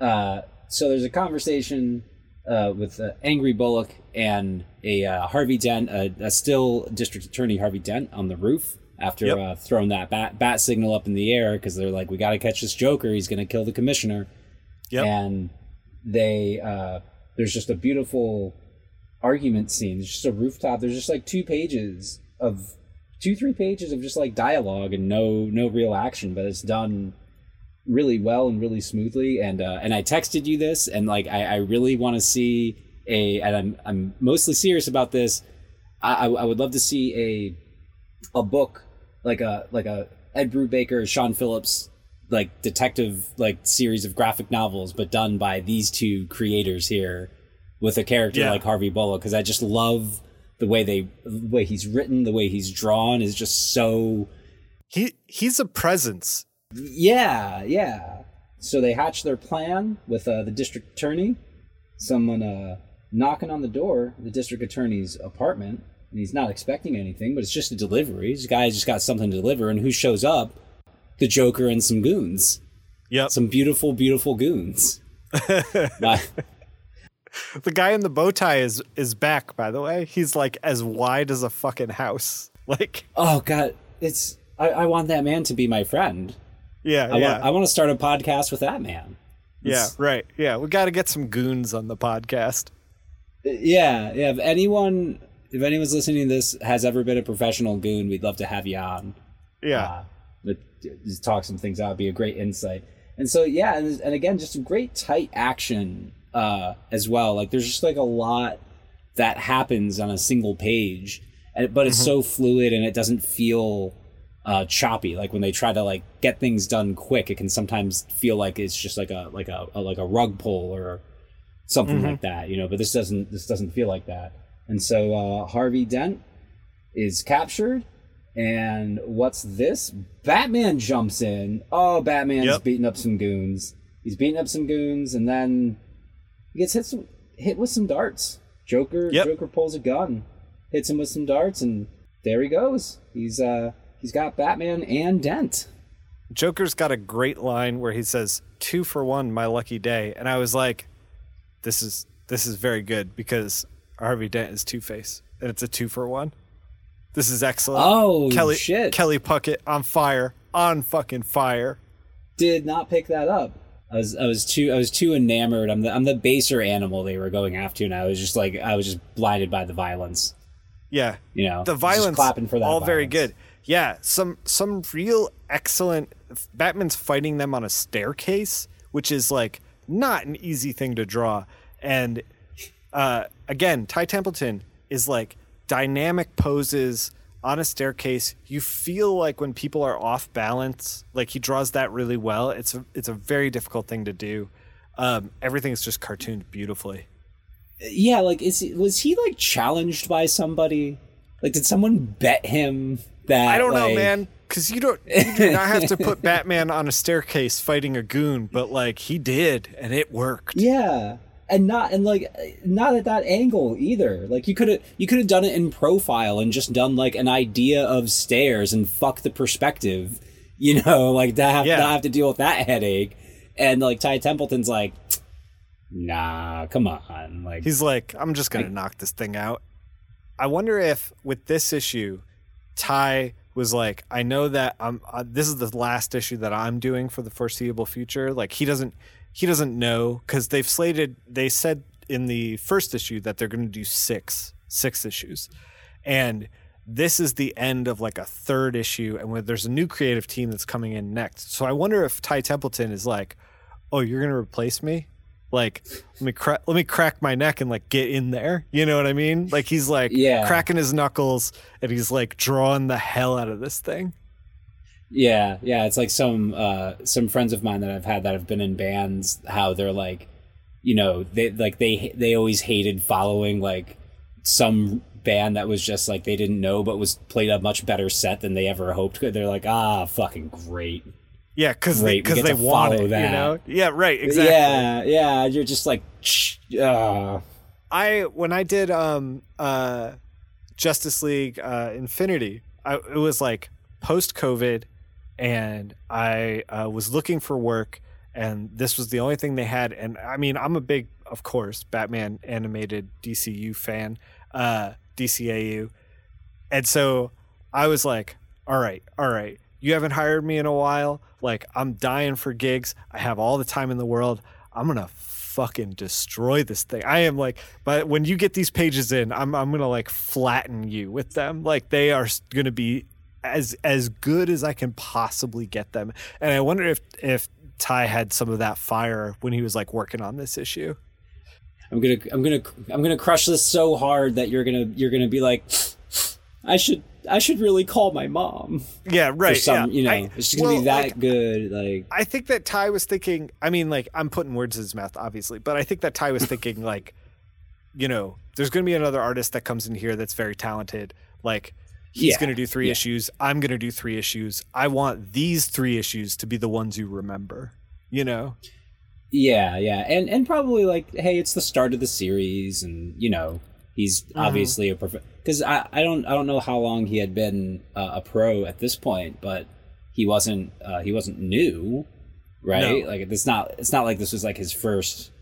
uh, so there's a conversation uh, with uh, Angry Bullock and a uh, Harvey Dent, a, a still District Attorney Harvey Dent on the roof after Yep. uh, throwing that bat bat signal up in the air because they're like, we got to catch this Joker. He's gonna kill the commissioner. Yep. And they uh, there's just a beautiful argument scene. There's just a rooftop. There's just like two pages of two three pages of just like dialogue and no no real action, but it's done really well and really smoothly. And uh, and I texted you this, and like I, I really want to see a, and I'm I'm mostly serious about this. I, I I would love to see a a book like a like a Ed Brubaker, Sean Phillips like detective like series of graphic novels, but done by these two creators here with a character Yeah. like Harvey Bullock because I just love the way they the way he's written, the way he's drawn is just so He he's a presence. yeah, yeah. So they hatch their plan with uh, the district attorney. Someone uh, knocking on the door, the district attorney's apartment, and he's not expecting anything, but it's just a delivery. This guy just got something to deliver, and who shows up? The Joker and some goons, Yep. some beautiful, beautiful goons. My- The guy in the bow tie is is back, by the way. He's like as wide as a fucking house. Like, oh God, it's I, I want that man to be my friend. yeah, I yeah, want I want to start a podcast with that man. yeah, right. Yeah, we got to get some goons on the podcast. Yeah, yeah. If anyone, if anyone's listening to this has ever been a professional goon, we'd love to have you on. Yeah, Uh, just talk some things out. It'd be a great insight. And so yeah, and, and again, just some great tight action uh, as well. Like there's just like a lot that happens on a single page, and but it's so fluid and it doesn't feel uh, choppy. Like when they try to like get things done quick, it can sometimes feel like it's just like a like a, a like a rug pull or something like that, you know. But this doesn't this doesn't feel like that. And so uh, Harvey Dent is captured, and what's this? Batman jumps in. Oh, Batman's Yep. beating up some goons. He's beating up some goons, and then he gets hit some, hit with some darts. Joker Yep. Joker pulls a gun, hits him with some darts, and there he goes. He's uh he's got Batman and Dent. Joker's got a great line where he says two for one, my lucky day, and I was like, this is this is very good because Harvey Dent is Two Face, and it's a two for one. This is excellent. Oh Kelly shit! Kelley Puckett on fire, on fucking fire. did not pick that up. I was I was too I was too enamored. I'm the I'm the baser animal they were going after, and I was just like I was just blinded by the violence. Yeah, You know, the violence clapping for that. all very good yeah some some real excellent batman's fighting them on a staircase which is like not an easy thing to draw and uh again ty templeton is like dynamic poses on a staircase you feel like when people are off balance like he draws that really well it's a it's a very difficult thing to do um everything's just cartooned beautifully Yeah, like is he, was he like challenged by somebody? Like, did someone bet him that? I don't know, man. Because you don't, you do not have to put Batman on a staircase fighting a goon, but like he did, and it worked. Yeah, and not and like not at that angle either. Like you could have you could have done it in profile and just done like an idea of stairs and fuck the perspective. You know, like to have Yeah. not have to deal with that headache. And like Ty Templeton's like, nah, come on, like He's like, I'm just gonna knock this thing out. I wonder if with this issue, Ty was like, I know that I'm. Uh, this is the last issue that I'm doing for the foreseeable future. Like he doesn't, he doesn't know because they've slated. They said in the first issue that they're going to do six, six issues, and this is the end of like a third issue, and when there's a new creative team that's coming in next. So I wonder if Ty Templeton is like, oh, you're going to replace me. Like let me cra- let me crack my neck and like get in there. You know what I mean? Like he's like Yeah. cracking his knuckles and he's like drawing the hell out of this thing. Yeah, yeah, it's like some uh some friends of mine that I've had that have been in bands how they're like you know, they like they they always hated following like some band that was just like they didn't know but was played a much better set than they ever hoped. They're like, "Ah, fucking great." Yeah, because they, cause they want follow it, that. you know? Yeah, right, exactly. Yeah, yeah, you're just like uh I when I did um uh Justice League uh Infinity, I, it was like post COVID and I uh, was looking for work and this was the only thing they had and I mean I'm a big of course Batman animated DCU fan, uh DCAU. And so I was like, all right, all right. You haven't hired me in a while. Like I'm dying for gigs. I have all the time in the world. I'm to fucking destroy this thing. I am like, but when you get these pages in, I'm I'm gonna like flatten you with them. Like they are gonna be as as good as I can possibly get them. And I wonder if if Ty had some of that fire when he was like working on this issue. I'm going to I'm to I'm to crush this so hard that you're going to you're to be like I should I should really call my mom. Yeah, right. Some, yeah. you know, I- it's to well, be that like, good like I think that Ty was thinking. I mean, like I'm putting words in his mouth, obviously, but I think that Ty was thinking, like, you know, there's going to be another artist that comes in here that's very talented. Like, he's Yeah, going to do three yeah. issues. I'm going to do three issues. I want these three issues to be the ones you remember. You know? Yeah, yeah, and and probably like, hey, it's the start of the series, and you know, he's Mm-hmm. obviously a prof. Because I, I don't I don't know how long he had been uh, a pro at this point, but he wasn't uh, he wasn't new, right? No. Like it's not it's not like this was like his first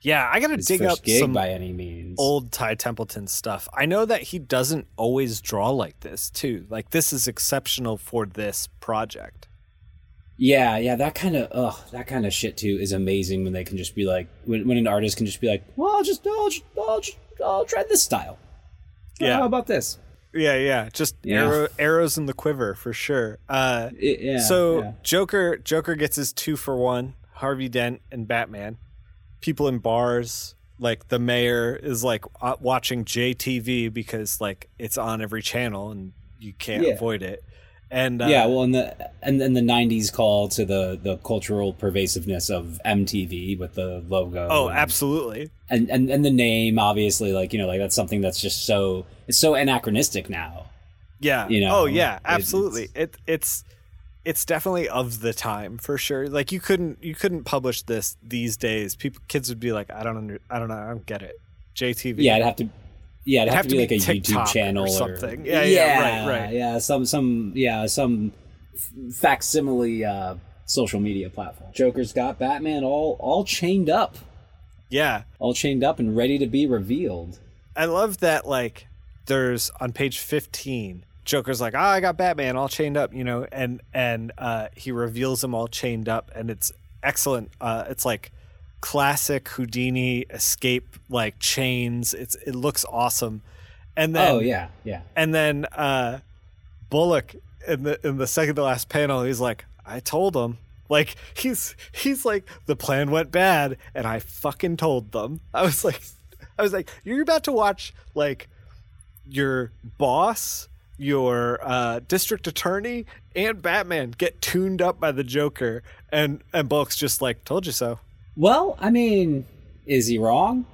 Yeah, I got to his dig up some by any means. old Ty Templeton stuff. I know that he doesn't always draw like this too. Like this is exceptional for this project. Yeah, yeah, that kind of ugh, that kind of shit too is amazing when they can just be like when, when an artist can just be like, well, I'll just I'll just I'll, just, I'll try this style. Yeah. how about this? Yeah, yeah, just Yeah. Arrow, arrows in the quiver for sure. Uh, I- yeah. so yeah. Joker, Joker gets his two for one. Harvey Dent and Batman. People in bars, like the mayor is like uh, watching JTV because like it's on every channel and you can't Yeah. avoid it. And uh, yeah, well, and the and then the '90s call to the the cultural pervasiveness of MTV with the logo. oh, and, absolutely. and and and the name, obviously, like you know, like that's something that's just so it's so anachronistic now. Yeah. you know, oh yeah, it- absolutely. It, it's it's definitely of the time for sure. Like you couldn't you couldn't publish this these days. People kids would be like, I don't under I don't know, I don't get it. JTV. Yeah, it'd have to. Yeah, it'd It'd have, to be, like a TikTok YouTube channel or or something. Yeah, yeah, right, right. Yeah, some some yeah some facsimile uh, social media platform. Joker's got Batman all all chained up, Yeah. all chained up and ready to be revealed. I love that like there's on page 15 Joker's like, "Ah, I got Batman all chained up," you know, and and uh he reveals them all chained up and it's excellent. Uh it's like classic Houdini escape like chains. It's it looks awesome. And then oh yeah, yeah. and then uh Bullock in the in the second to last panel he's like, "I told him." Like he's he's like the plan went bad and I fucking told them. I was like I was like, you're about to watch like your boss, your uh, district attorney, and Batman get tuned up by the Joker, and and Bulk's just like, told you so. Well, I mean, is he wrong?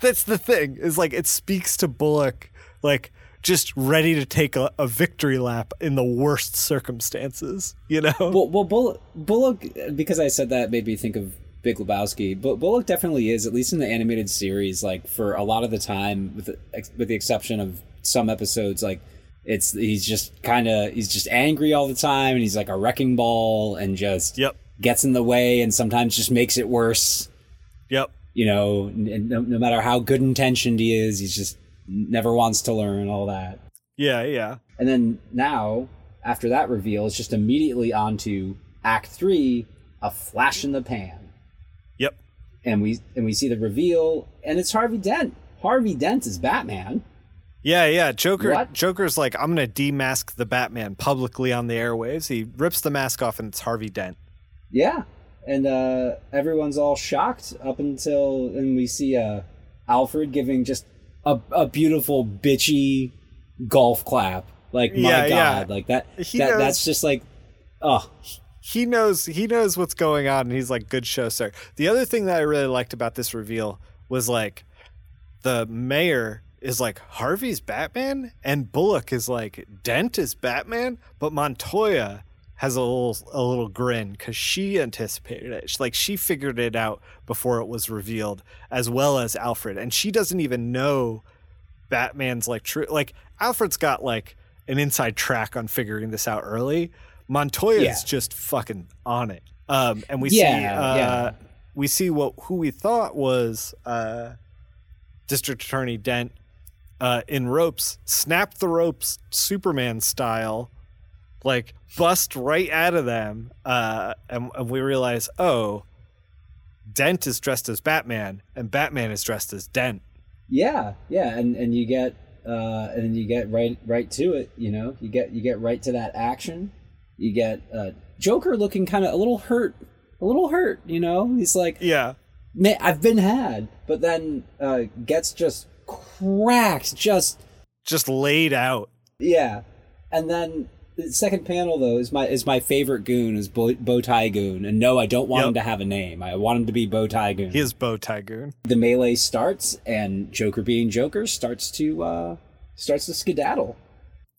That's the thing is like it speaks to Bullock, like just ready to take a, a victory lap in the worst circumstances. You know? Well, well, Bullock, Bullock, because I said that made me think of Big Lebowski. But Bullock definitely is, at least in the animated series, like for a lot of the time, with the, with the exception of some episodes, like it's he's just kind of he's just angry all the time, and he's like a wrecking ball, and just Yep. gets in the way, and sometimes just makes it worse. Yep. You know, and no, no matter how good intentioned he is, he's just never wants to learn all that. Yeah. Yeah. And then now, after that reveal, it's just immediately onto Act Three, a flash in the pan, Yep. and we and we see the reveal, and it's Harvey Dent. Harvey Dent is Batman. Yeah, yeah. Joker What? Joker's like, I'm gonna demask the Batman publicly on the airwaves. He rips the mask off and it's Harvey Dent. Yeah, and uh, everyone's all shocked up until and we see uh, Alfred giving just a, a beautiful bitchy golf clap. Like my Yeah, yeah. god, like that. He that knows- that's just like Oh, he knows he knows what's going on and he's like good show sir the other thing that i really liked about this reveal was like the mayor is like harvey's batman and bullock is like dent is batman but montoya has a little a little grin because she anticipated it like she figured it out before it was revealed as well as alfred and she doesn't even know batman's like true like alfred's got like an inside track on figuring this out early Montoya Yeah. is just fucking on it. Um, and we Yeah, see uh, yeah. we see what who we thought was uh, District Attorney Dent uh, in ropes, snap the ropes, Superman style, like bust right out of them, uh, and, and we realize, oh, Dent is dressed as Batman, and Batman is dressed as Dent. yeah, yeah, and and you get uh, and then you get right right to it. You know, you get you get right to that action. You get uh, Joker looking kind of a little hurt, a little hurt. You know, he's like, Yeah, man, I've been had, but then uh, gets just cracked, just just laid out. yeah, and then. The second panel though is my is my favorite goon is Bo- Bowtie Goon, and no, I don't want Yep. him to have a name. I want him to be Bowtie Goon. He is Bow Tie Goon. the melee starts and Joker being Joker starts to uh starts to skedaddle.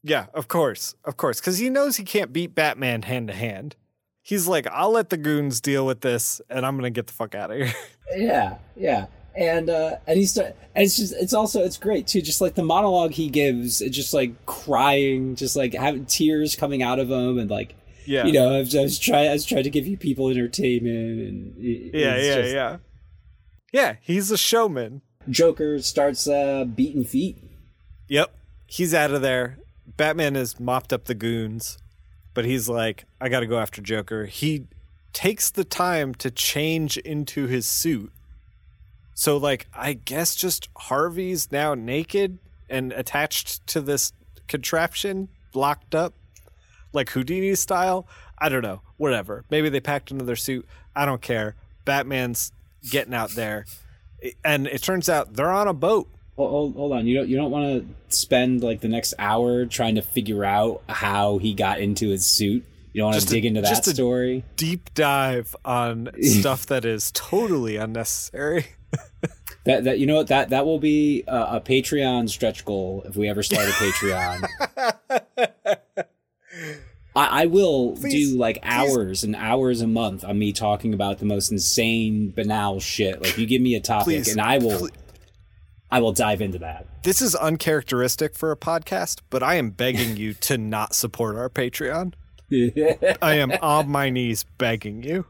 Yeah, of course, of course, because he knows he can't beat Batman hand to hand. He's like, I'll let the goons deal with this, and I'm gonna get the fuck out of here. Yeah, yeah. And uh and he's and it's just it's also it's great too just like the monologue he gives it's just like crying just like having tears coming out of him and like yeah, you know I was, I was trying I was trying to give you people entertainment and it- yeah, yeah, just- yeah. Yeah, he's a showman. Joker starts uh beating feet Yep, he's out of there. Batman has mopped up the goons, but he's like, I got to go after Joker. He takes the time to change into his suit. So, like, I guess just Harvey's now naked and attached to this contraption, locked up, like Houdini style. I don't know. Whatever. Maybe they packed another suit. I don't care. Batman's getting out there. And it turns out they're on a boat. Hold, hold, on. You don't you don't want to spend like the next hour trying to figure out how he got into his suit. You don't want to dig into that just a- story. deep dive on stuff that is totally unnecessary. That that you know what that that will be a, a Patreon stretch goal if we ever start a Patreon. I, I will Please, do like hours and hours a month on me talking about the most insane, banal shit. Like you give me a topic Please, and I will, please. I will dive into that. This is uncharacteristic for a podcast, but I am begging you to not support our Patreon. I am on my knees begging you.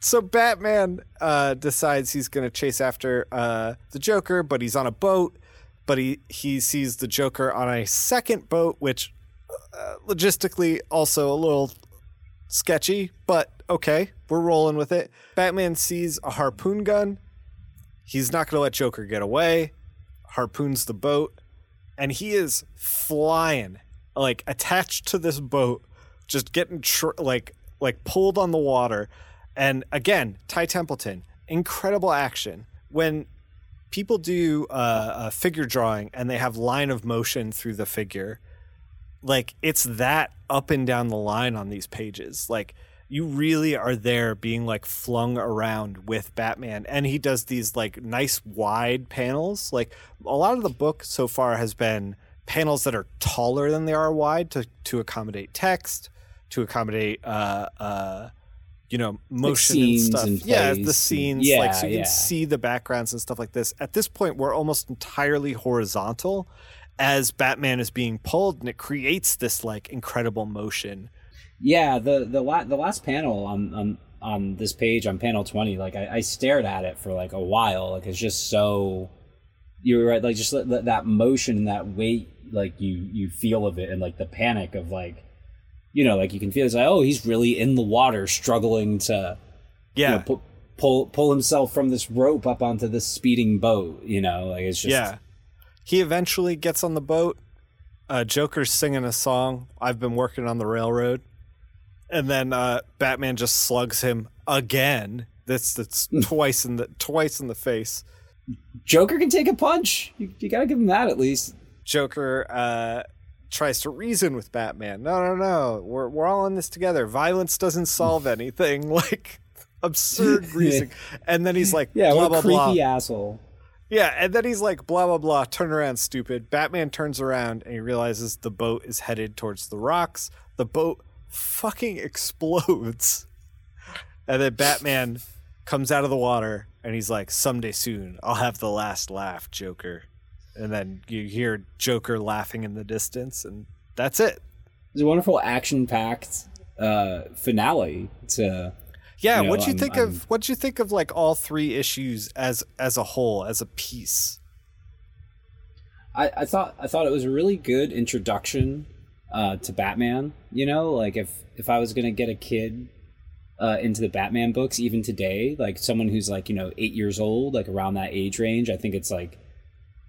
So Batman uh, decides he's going to chase after uh, the Joker, but he's on a boat. But he he sees the Joker on a second boat, which uh, logistically also a little sketchy, but okay, we're rolling with it. Batman sees a harpoon gun. He's not going to let Joker get away. Harpoons the boat, and he is flying, like attached to this boat, just getting tr- like like pulled on the water. And again, Ty Templeton, incredible action. When people do uh, a figure drawing and they have line of motion through the figure like it's that up and down the line on these pages. Like you really are there being like flung around with batman. And he does these like nice wide panels. Like a lot of the book so far has been panels that are taller than they are wide to to accommodate text to accommodate uh uh you know motion and stuff and yeah the scenes yeah, like so you yeah. can see the backgrounds and stuff like this at this point we're almost entirely horizontal as batman is being pulled and it creates this like incredible motion Yeah, the the la- the last panel on on on this page on panel twenty, like I, I stared at it for like a while. Like it's just so you're right, like just that, that motion and that weight, like you you feel of it, and like the panic of like, you know, like you can feel it's like oh he's really in the water, struggling to you yeah. know, pu- pull pull himself from this rope up onto this speeding boat. You know, like it's just yeah. He eventually gets on the boat. Uh joker's singing a song i've been working on the railroad. And then uh batman just slugs him again. That's that's twice in the twice in the face. Joker can take a punch. You, you gotta give him that at least. Joker uh, tries to reason with Batman. No, no, no. We're we're all in this together. Violence doesn't solve anything. Like absurd reasoning. And then he's like, Yeah, blah what blah creepy blah. asshole. Yeah, and then he's like, blah blah blah. Turn around, stupid. Batman turns around and he realizes the boat is headed towards the rocks. The boat fucking explodes. And then Batman comes out of the water and he's like, Someday soon, I'll have the last laugh, Joker. And then you hear Joker laughing in the distance, and that's it. It's a wonderful action-packed uh, finale to Yeah, You know, what'd you I'm- think I'm- of what'd you think of like all three issues as as a whole, as a piece? I, I thought I thought it was a really good introduction uh, to Batman. You know, like if if I was gonna get a kid uh, into the Batman books, even today, like someone who's like you know eight years old, like around that age range, I think it's like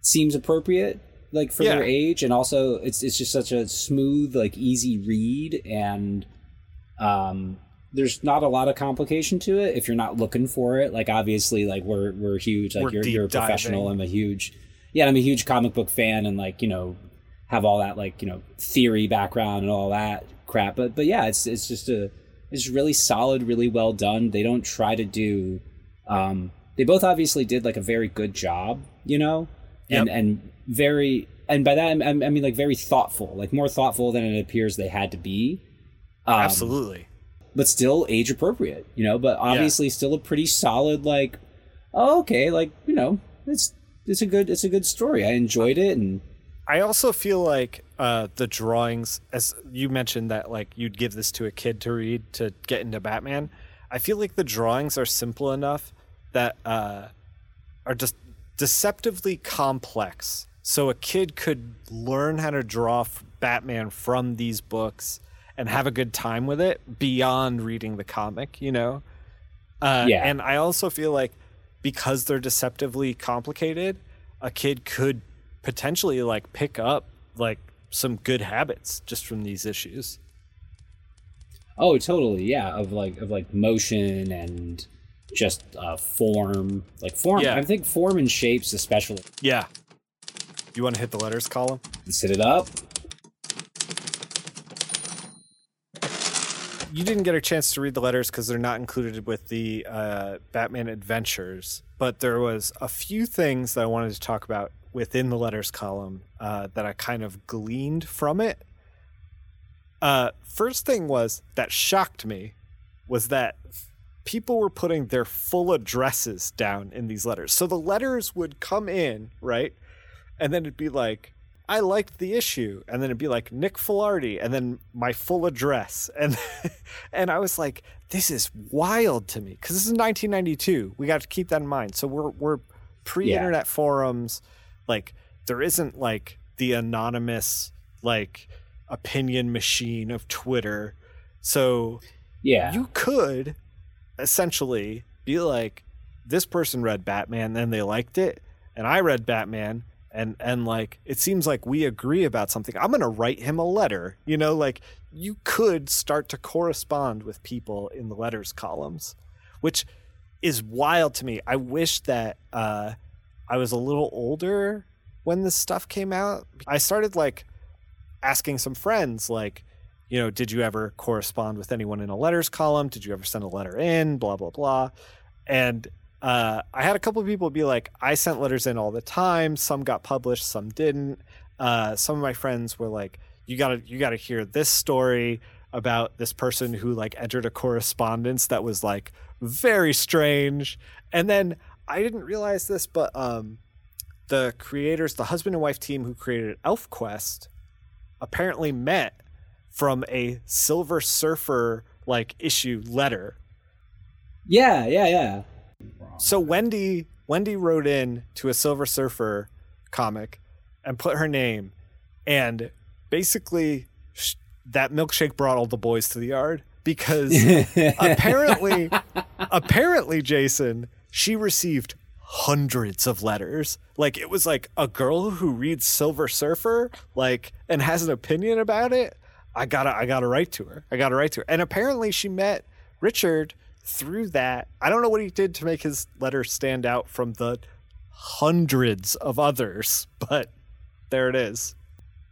seems appropriate, like for their age, and also it's it's just such a smooth, like easy read, and um, there's not a lot of complication to it if you're not looking for it. Like obviously, like we're we're huge, like We're you're you're a professional. diving. I'm a huge, yeah, I'm a huge comic book fan, and like you know, have all that like you know theory background and all that crap. But but yeah, it's it's just a it's really solid, really well done. They don't try to do. Um, they both obviously did like a very good job, you know, and Yep. and very and by that I I mean like very thoughtful, like more thoughtful than it appears they had to be. Um, Absolutely. but still age appropriate, you know, but obviously still a pretty solid like oh, okay, like, you know, it's it's a good it's a good story. I enjoyed it and I also feel like uh, the drawings, as you mentioned, that like you'd give this to a kid to read to get into Batman. I feel like the drawings are simple enough that uh, are just deceptively complex. So a kid could learn how to draw Batman from these books and have a good time with it beyond reading the comic. You know. Uh, Yeah. And I also feel like because they're deceptively complicated, a kid could potentially like pick up like some good habits just from these issues. oh, totally, yeah, of like of like motion and just uh form, like form. Yeah. I think form and shapes especially. Yeah. You want to hit the letters column? Set it up. You didn't get a chance to read the letters because they're not included with the uh, Batman Adventures, but there was a few things that I wanted to talk about within the letters column uh, that I kind of gleaned from it. Uh, first thing was that shocked me was that people were putting their full addresses down in these letters. So the letters would come in, right? And then it'd be like, I liked the issue. And then it'd be like Nick Filardi and then my full address. And and I was like, this is wild to me. Cause this is 1992. We got to keep that in mind. So we're we're pre-internet forums. Like there isn't like the anonymous like opinion machine of Twitter. So Yeah. you could essentially be like this person read batman and they liked it and i read batman and and like it seems like we agree about something. I'm to write him a letter you know like you could start to correspond with people in the letters columns which is wild to me. I wish that uh i was a little older when this stuff came out. I started like asking some friends like you know, did you ever correspond with anyone in a letters column? Did you ever send a letter in? Blah blah blah. And uh, I had a couple of people be like, I sent letters in all the time. Some got published, some didn't. Uh, some of my friends were like, you gotta you gotta hear this story about this person who like entered a correspondence that was like very strange. And then I didn't realize this, but um, the creators, the husband and wife team who created ElfQuest, apparently met from a Silver Surfer like issue letter. yeah, yeah, yeah. So Wendy Wendy wrote in to a Silver Surfer comic and put her name and basically sh- that milkshake brought all the boys to the yard because apparently apparently Jason she received hundreds of letters like it was like a girl who reads Silver Surfer like and has an opinion about it I gotta I gotta write to her I gotta write to her and apparently she met Richard through that I don't know what he did to make his letter stand out from the hundreds of others but there it is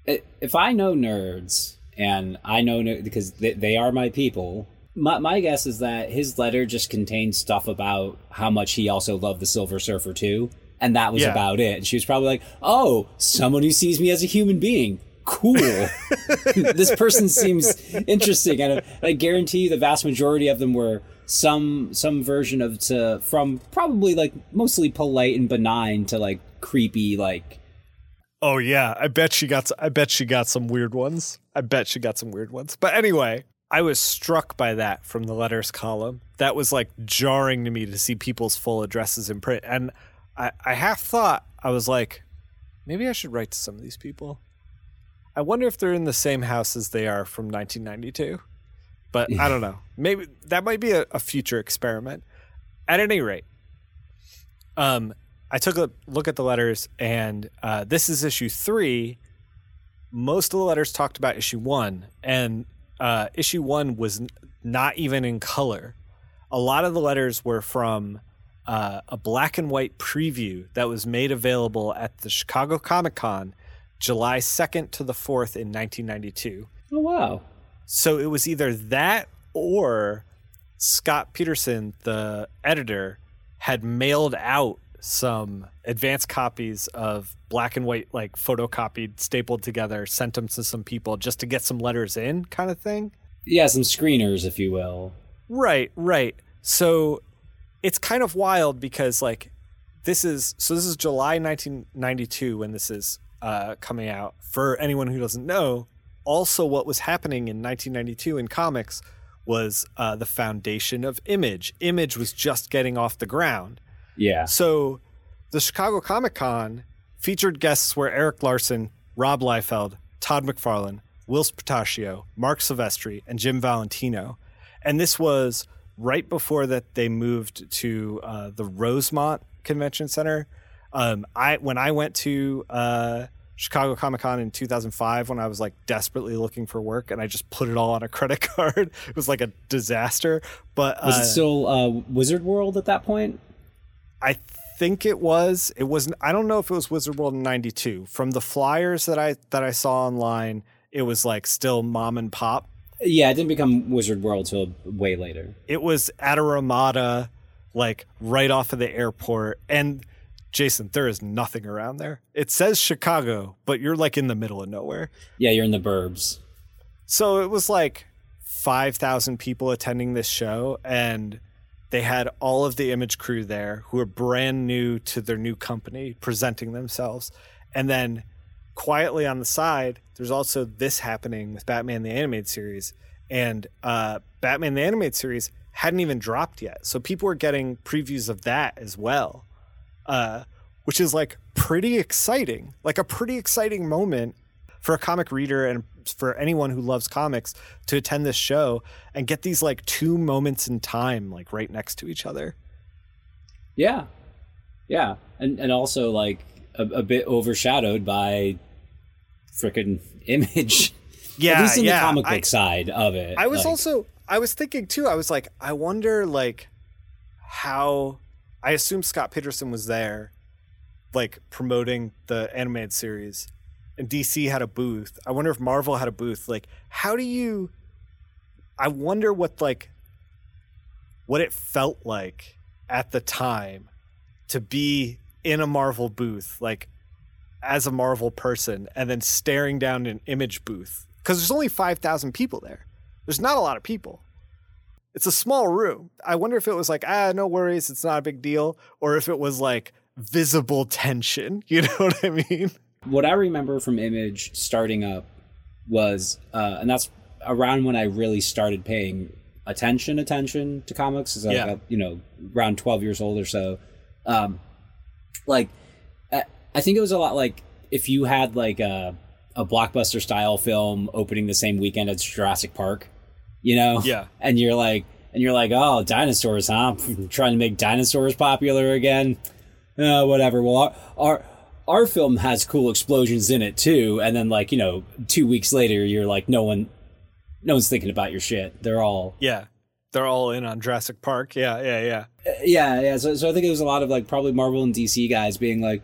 if I know nerds and I know because they, they are my people, my, my guess is that his letter just contained stuff about how much he also loved the Silver Surfer too, and that was Yeah. about it. And she was probably like, "Oh, someone who sees me as a human being." Cool. this person seems interesting, and I, I guarantee you the vast majority of them were some some version of to from probably like mostly polite and benign to like creepy like Oh yeah, I bet she got. I bet she got some weird ones. I bet she got some weird ones. But anyway, I was struck by that from the letters column. That was like jarring to me to see people's full addresses in print, and I, I half thought I was like, maybe I should write to some of these people. I wonder if they're in the same house as they are from 1992. But I don't know. Maybe that might be a, a future experiment. At any rate, um, I took a look at the letters, and uh, this is issue three. Most of the letters talked about issue one, and uh, issue one was n- not even in color. A lot of the letters were from uh, a black and white preview that was made available at the Chicago Comic Con July 2nd to the 4th in 1992. oh wow So it was either that or Scott Peterson, the editor, had mailed out some advanced copies of black and white, like photocopied, stapled together, sent them to some people just to get some letters in, kind of thing. yeah some screeners if you will Right, right. So it's kind of wild because like this is so this is July 1992 when this is uh, coming out. For anyone who doesn't know, also what was happening in 1992 in comics was uh, the foundation of Image. Image was just getting off the ground. yeah So the Chicago Comic Con featured guests were Erik Larsen, Rob Liefeld, Todd McFarlane, Whilce Portacio, Marc Silvestri, and Jim Valentino. And this was right before that they moved to uh, the Rosemont Convention Center. Um, I when I went to uh, Chicago Comic Con in 2005 when I was like desperately looking for work and I just put it all on a credit card. it was like a disaster. But was uh, it still uh, wizard world at that point I think it was. It was. I don't know if it was Wizard World in '92. From the flyers that I that I saw online, it was like still mom and pop. yeah it didn't become wizard world till way later It was at a Ramada, like right off of the airport. And Jason, there is nothing around there. It says Chicago, but you're like in the middle of nowhere. yeah you're in the burbs So it was like 5,000 people attending this show, and they had all of the image crew there who were brand new to their new company presenting themselves. And then quietly on the side, there's also this happening with Batman the Animated Series. And uh, Batman the Animated Series hadn't even dropped yet. So people were getting previews of that as well, uh, which is like pretty exciting, like a pretty exciting moment for a comic reader and for anyone who loves comics to attend this show and get these like two moments in time like right next to each other. yeah yeah and and also like a, a bit overshadowed by freaking image Yeah, at least in yeah. the comic I- book side of it I was like- also I was thinking too. I was like, I wonder like how I assume Scott Peterson was there, like promoting the animated series, and DC had a booth. I wonder if Marvel had a booth. Like, how do you? I wonder what like what it felt like at the time to be in a Marvel booth, like as a Marvel person, and then staring down an image booth because there's only five thousand people there. There's not a lot of people. It's a small room. I wonder if it was like, ah, no worries, it's not a big deal, or if it was like visible tension. You know what I mean? what I remember from Image starting up was, uh, and that's around when I really started paying attention attention to comics. Is Yeah. got, you know around twelve years old or so. Um, like, I, I think it was a lot like if you had like a a blockbuster style film opening the same weekend as Jurassic Park, you know? Yeah. And you're like, and you're like, oh, dinosaurs, huh? Trying to make dinosaurs popular again. Uh, whatever. Well, our, our our film has cool explosions in it too, and then like you know, two weeks later, you're like, no one, no one's thinking about your shit. They're all, Yeah. They're all in on Jurassic Park. Yeah, yeah, yeah. yeah, yeah. So, so I think it was a lot of like probably Marvel and DC guys being like,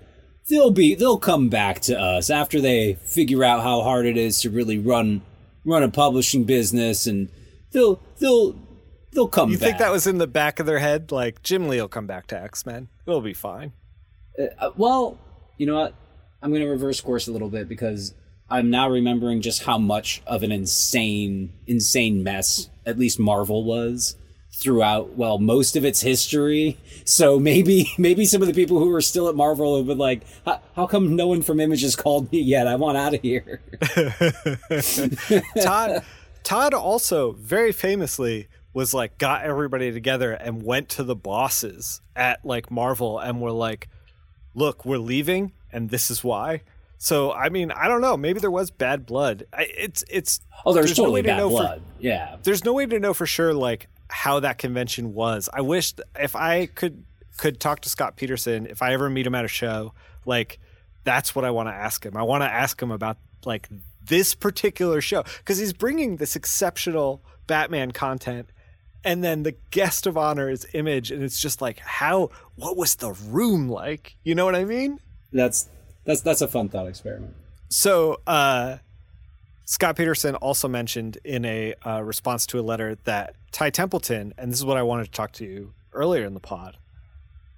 they'll be they'll come back to us after they figure out how hard it is to really run run a publishing business and they'll they'll they'll come back. You back. think that was in the back of their head? Like Jim Lee will come back to X Men. It'll be fine. Uh, well, you know what? I'm going to reverse course a little bit because I'm now remembering just how much of an insane, insane mess at least Marvel was throughout, well, most of its history. So maybe, maybe some of the people who were still at Marvel have been like, how, how come no one from Image has called me yet? I want out of here. Todd Todd also very famously was like got everybody together and went to the bosses at like Marvel and were like, "Look, we're leaving and this is why." So, I mean, I don't know, maybe there was bad blood. I, it's it's Oh, there's, no totally way to bad know for- blood. yeah. there's no way to know for sure like how that convention was. I wish if I could could talk to Scott Peterson if I ever meet him at a show, like that's what I want to ask him. I want to ask him about like this particular show because he's bringing this exceptional Batman content and then the guest of honor is Image and it's just like how what was the room like? You know what I mean? That's, that's, that's a fun thought experiment. So, uh, Scott Peterson also mentioned in a uh, response to a letter that Ty Templeton, and this is what I wanted to talk to you earlier in the pod,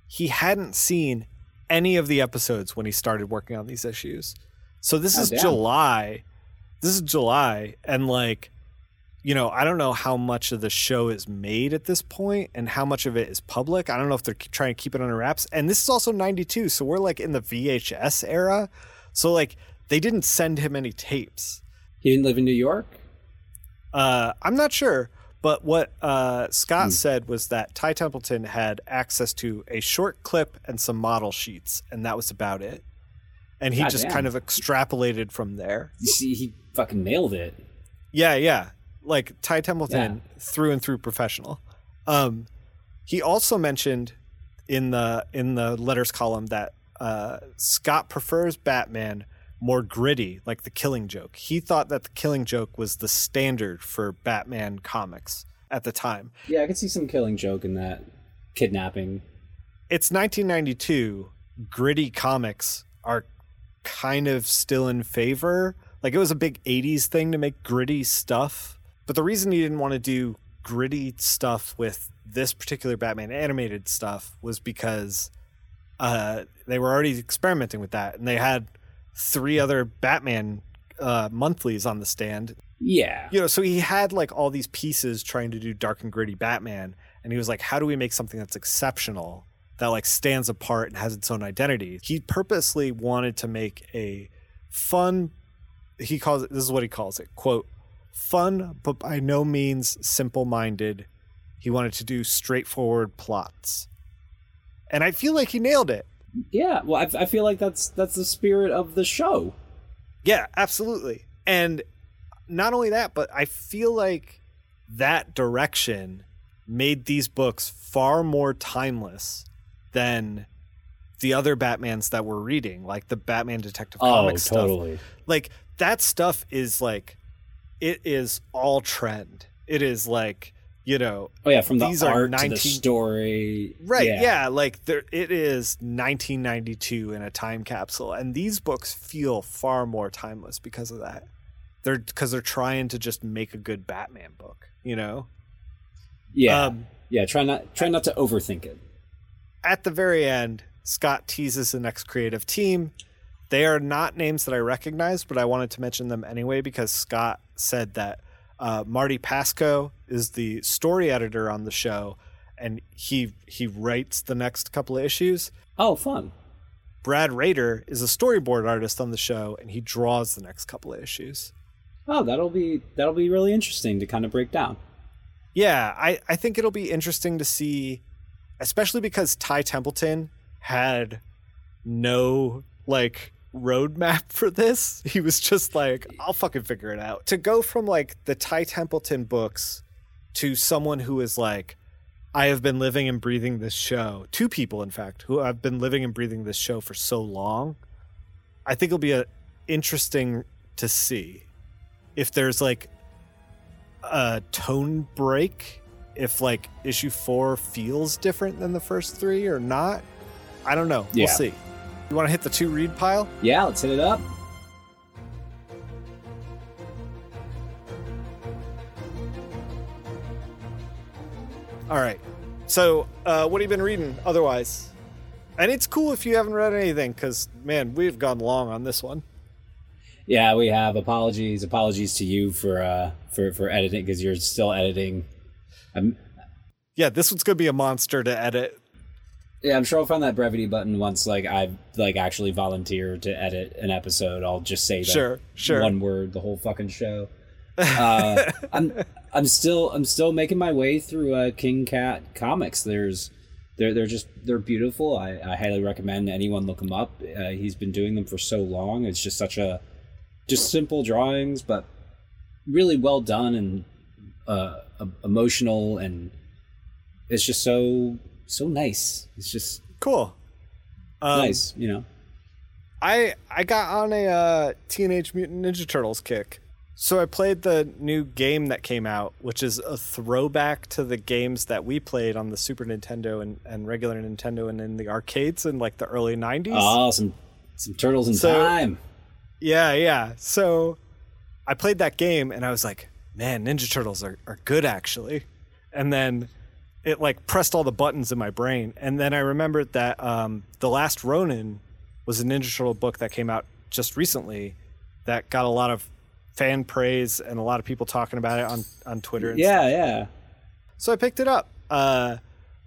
he hadn't seen any of the episodes when he started working on these issues. So this Oh, is damn. July. This is July, and like, you know, I don't know how much of the show is made at this point and how much of it is public. I don't know if they're trying to keep it under wraps. And this is also 92, so we're like in the VHS era. So like they didn't send him any tapes. He didn't live in New York? Uh, I'm not sure, but what uh, Scott said was that Ty Templeton had access to a short clip and some model sheets, and that was about it. And he God just damn. kind of extrapolated from there. You see, he fucking nailed it. Yeah, yeah. Like Ty Templeton through and through professional. Um, he also mentioned in the in the letters column that uh, Scott prefers Batman more gritty, like the Killing Joke. He thought that the Killing Joke was the standard for Batman comics at the time. Yeah, I could see some killing joke in that kidnapping. It's 1992. Gritty comics are kind of still in favor. Like it was a big 80s thing to make gritty stuff. But the reason he didn't want to do gritty stuff with this particular Batman animated stuff was because uh, they were already experimenting with that. And they had three other Batman uh, monthlies on the stand Yeah. you know, so he had like all these pieces trying to do dark and gritty Batman, and he was like, how do we make something that's exceptional that like stands apart and has its own identity? He purposely wanted to make a fun. He calls it. This is what he calls it. Quote. Fun, but by no means simple-minded. He wanted to do straightforward plots, and I feel like he nailed it. Yeah. Well, I, I feel like that's that's the spirit of the show. Yeah, absolutely. And not only that, but I feel like that direction made these books far more timeless than the other Batmans that we're reading, like the Batman Detective Oh, Comics stuff. totally. Like that stuff is like it is all trend. It is like, you know, Oh yeah, from the These are art to 19 the story. Right. Yeah. like there, it is 1992 in a time capsule, and these books feel far more timeless because of that. They're because they're trying to just make a good Batman book. You know. Yeah. Um, yeah. Try not try not to overthink it. at the very end, Scott teases the next creative team. They are not names that I recognize, but I wanted to mention them anyway because Scott said that uh, Marty Pasko is the story editor on the show, and he he writes the next couple of issues. Oh, fun. Brad Rader is a storyboard artist on the show, and he draws the next couple of issues. Oh, that'll be that'll be really interesting to kind of break down. Yeah, I, I think it'll be interesting to see, especially because Ty Templeton had no like roadmap for this. He was just like, I'll fucking figure it out. To go from like the Ty Templeton books to someone who is like, I have been living and breathing this show. Two people, in fact, who have been living and breathing this show for so long. I think it'll be a, interesting to see if there's like a tone break if like issue four feels different than the first three or not i don't know Yeah. we'll see You want to hit the two read pile? Yeah, let's hit it up. All right. So, uh, what have you been reading otherwise? And it's cool if you haven't read anything, because man, we've gone long on this one. Yeah, we have apologies. Apologies to you for uh for for editing because you're still editing. I'm, Yeah, this one's gonna be a monster to edit. Yeah, I'm sure I'll find that brevity button once like I've like actually volunteered to edit an episode. I'll just say that Sure, sure. one word the whole fucking show. Uh, I'm I'm still I'm still making my way through uh, King Cat comics. There's they're they're just they're beautiful. I, I highly recommend anyone look him up. Uh, he's been doing them for so long. It's just such a just simple drawings, but really well done and uh, emotional, and it's just so so nice. It's just Cool. Um, nice, you know. I I got on a uh, Teenage Mutant Ninja Turtles kick. So I played the new game that came out, which is a throwback to the games that we played on the Super Nintendo and, and regular Nintendo and in the arcades in like the early '90s. Oh, some some turtles in So- time. Yeah, yeah. So I played that game and I was like, man, Ninja Turtles are, are good actually. And then it like pressed all the buttons in my brain. And then I remembered that um, The Last Ronin was a Ninja Turtle book that came out just recently that got a lot of fan praise and a lot of people talking about it on, on Twitter. And Yeah, yeah. so I picked it up, uh,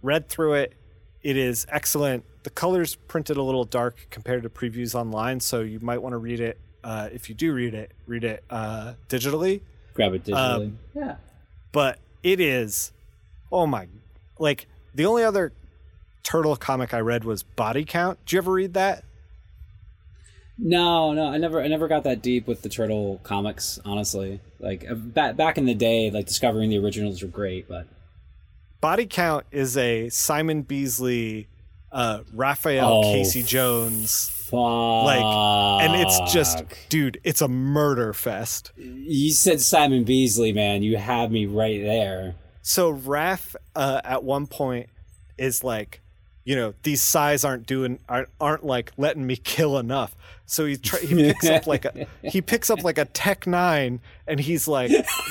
read through it. It is excellent. The colors printed a little dark compared to previews online, so you might want to read it. Uh, if you do read it, read it uh, digitally. Grab it digitally. Um, yeah. But it is, oh my, like the only other turtle comic I read was Body Count. Did you ever read that? No, no, I never, I never got that deep with the turtle comics. Honestly, like uh, back back in the day, like discovering the originals were great, but Body Count is a Simon Bisley, uh, Raphael Oh, Casey Jones. fuck. Like, and it's just, dude, it's a murder fest. you said Simon Bisley, man. You had me right there. So Raph uh, at one point is like, you know, these sais aren't doing aren't, aren't like letting me kill enough. So he try, he picks up like a he picks up like a Tech Nine and he's like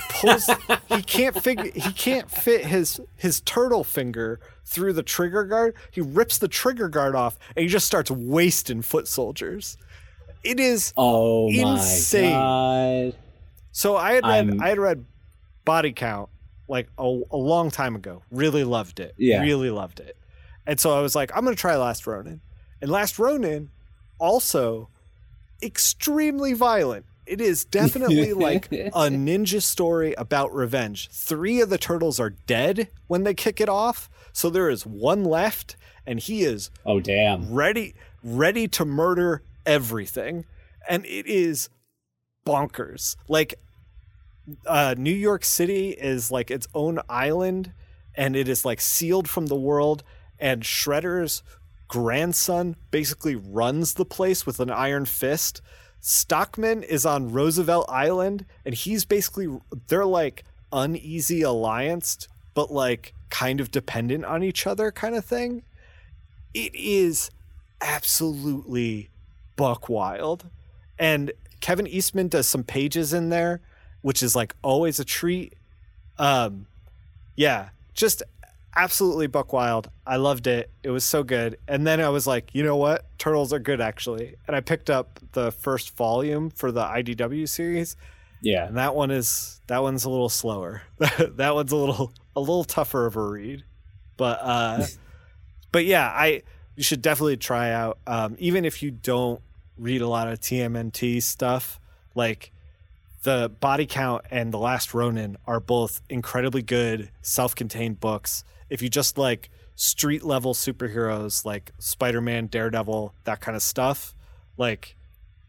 pulls he can't figure he can't fit his his turtle finger through the trigger guard. He rips the trigger guard off and he just starts wasting foot soldiers. It is Oh Insane. my god. so I had read I'm- I had read Body Count like a, a long time ago. Really loved it. Yeah. Really loved it. And so I was like, I'm gonna try Last Ronin. And Last Ronin also extremely violent. It is definitely like a ninja story about revenge. Three of the turtles are dead when they kick it off, so there is one left, and he is Oh damn. ready ready to murder everything and it is bonkers like uh new york city is like its own island and it is like sealed from the world and shredder's grandson basically runs the place with an iron fist stockman is on roosevelt island and he's basically they're like uneasy allianced but like kind of dependent on each other kind of thing it is absolutely buck wild. And Kevin Eastman does some pages in there, which is like always a treat. Um, yeah, just absolutely buck wild. I loved it. It was so good. And then I was like, you know what? Turtles are good actually. And I picked up the first volume for the IDW series, Yeah. and that one is that one's a little slower. that one's a little a little tougher of a read. But uh but yeah, I you should definitely try out um even if you don't read a lot of TMNT stuff, like the body count and the last ronin are both incredibly good self-contained books if you just like street level superheroes like spider-man daredevil that kind of stuff like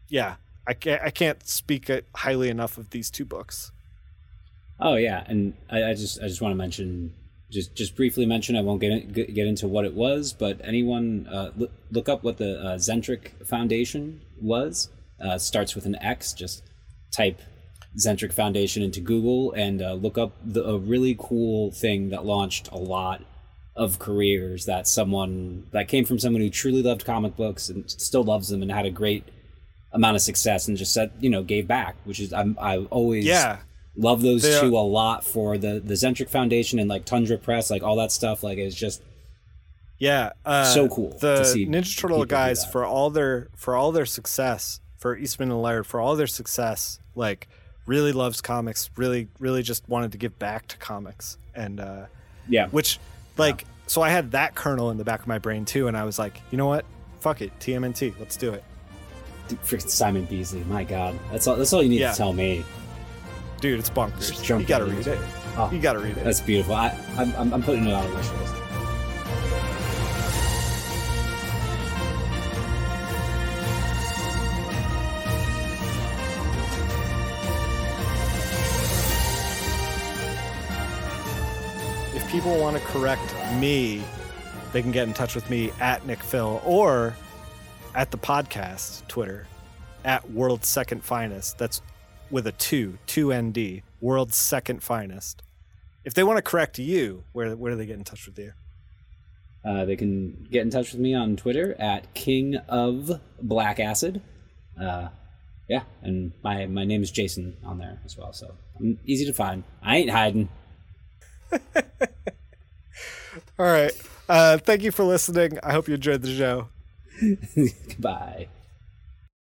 yeah i can't, I can't speak highly enough of these two books Oh yeah, and I, I just I just want to mention just just briefly mention I won't get in, get into what it was, but anyone uh, look, look up what the uh, Xeric Foundation was. Uh, starts with an X. Just type Xeric Foundation into Google and uh, look up the, a really cool thing that launched a lot of careers that someone that came from someone who truly loved comic books and still loves them and had a great amount of success and just said you know gave back which is I'm, i always Yeah. love those They are- two a lot for the the Xeric Foundation and like Tundra Press like all that stuff like it's just Yeah, uh, So cool The to see Ninja Turtle guys for all their for all their success for Eastman and Laird for all their success, like really loves comics. Really, really just wanted to give back to comics, and uh, yeah which like so I had that kernel in the back of my brain too, and I was like, you know what, fuck it, TMNT, let's do it, Dude, freaking Simon Bisley my god that's all that's all you need Yeah. to tell me dude. It's Just bonkers. jump You gotta read it. it. Oh. You gotta read it. That's beautiful. I, I'm, I'm, putting it on my wish list. People want to correct me, they can get in touch with me at Nick Phil or at the podcast Twitter at World's Second Finest. That's with a two, two ND, World's Second Finest. If they want to correct you, where where do they get in touch with you? Uh, they can get in touch with me on Twitter at King of Black Acid. Uh, yeah, and my my name is Jason on there as well, so I'm easy to find. I ain't hiding. All right. Uh, thank you for listening. I hope you enjoyed the show. Goodbye.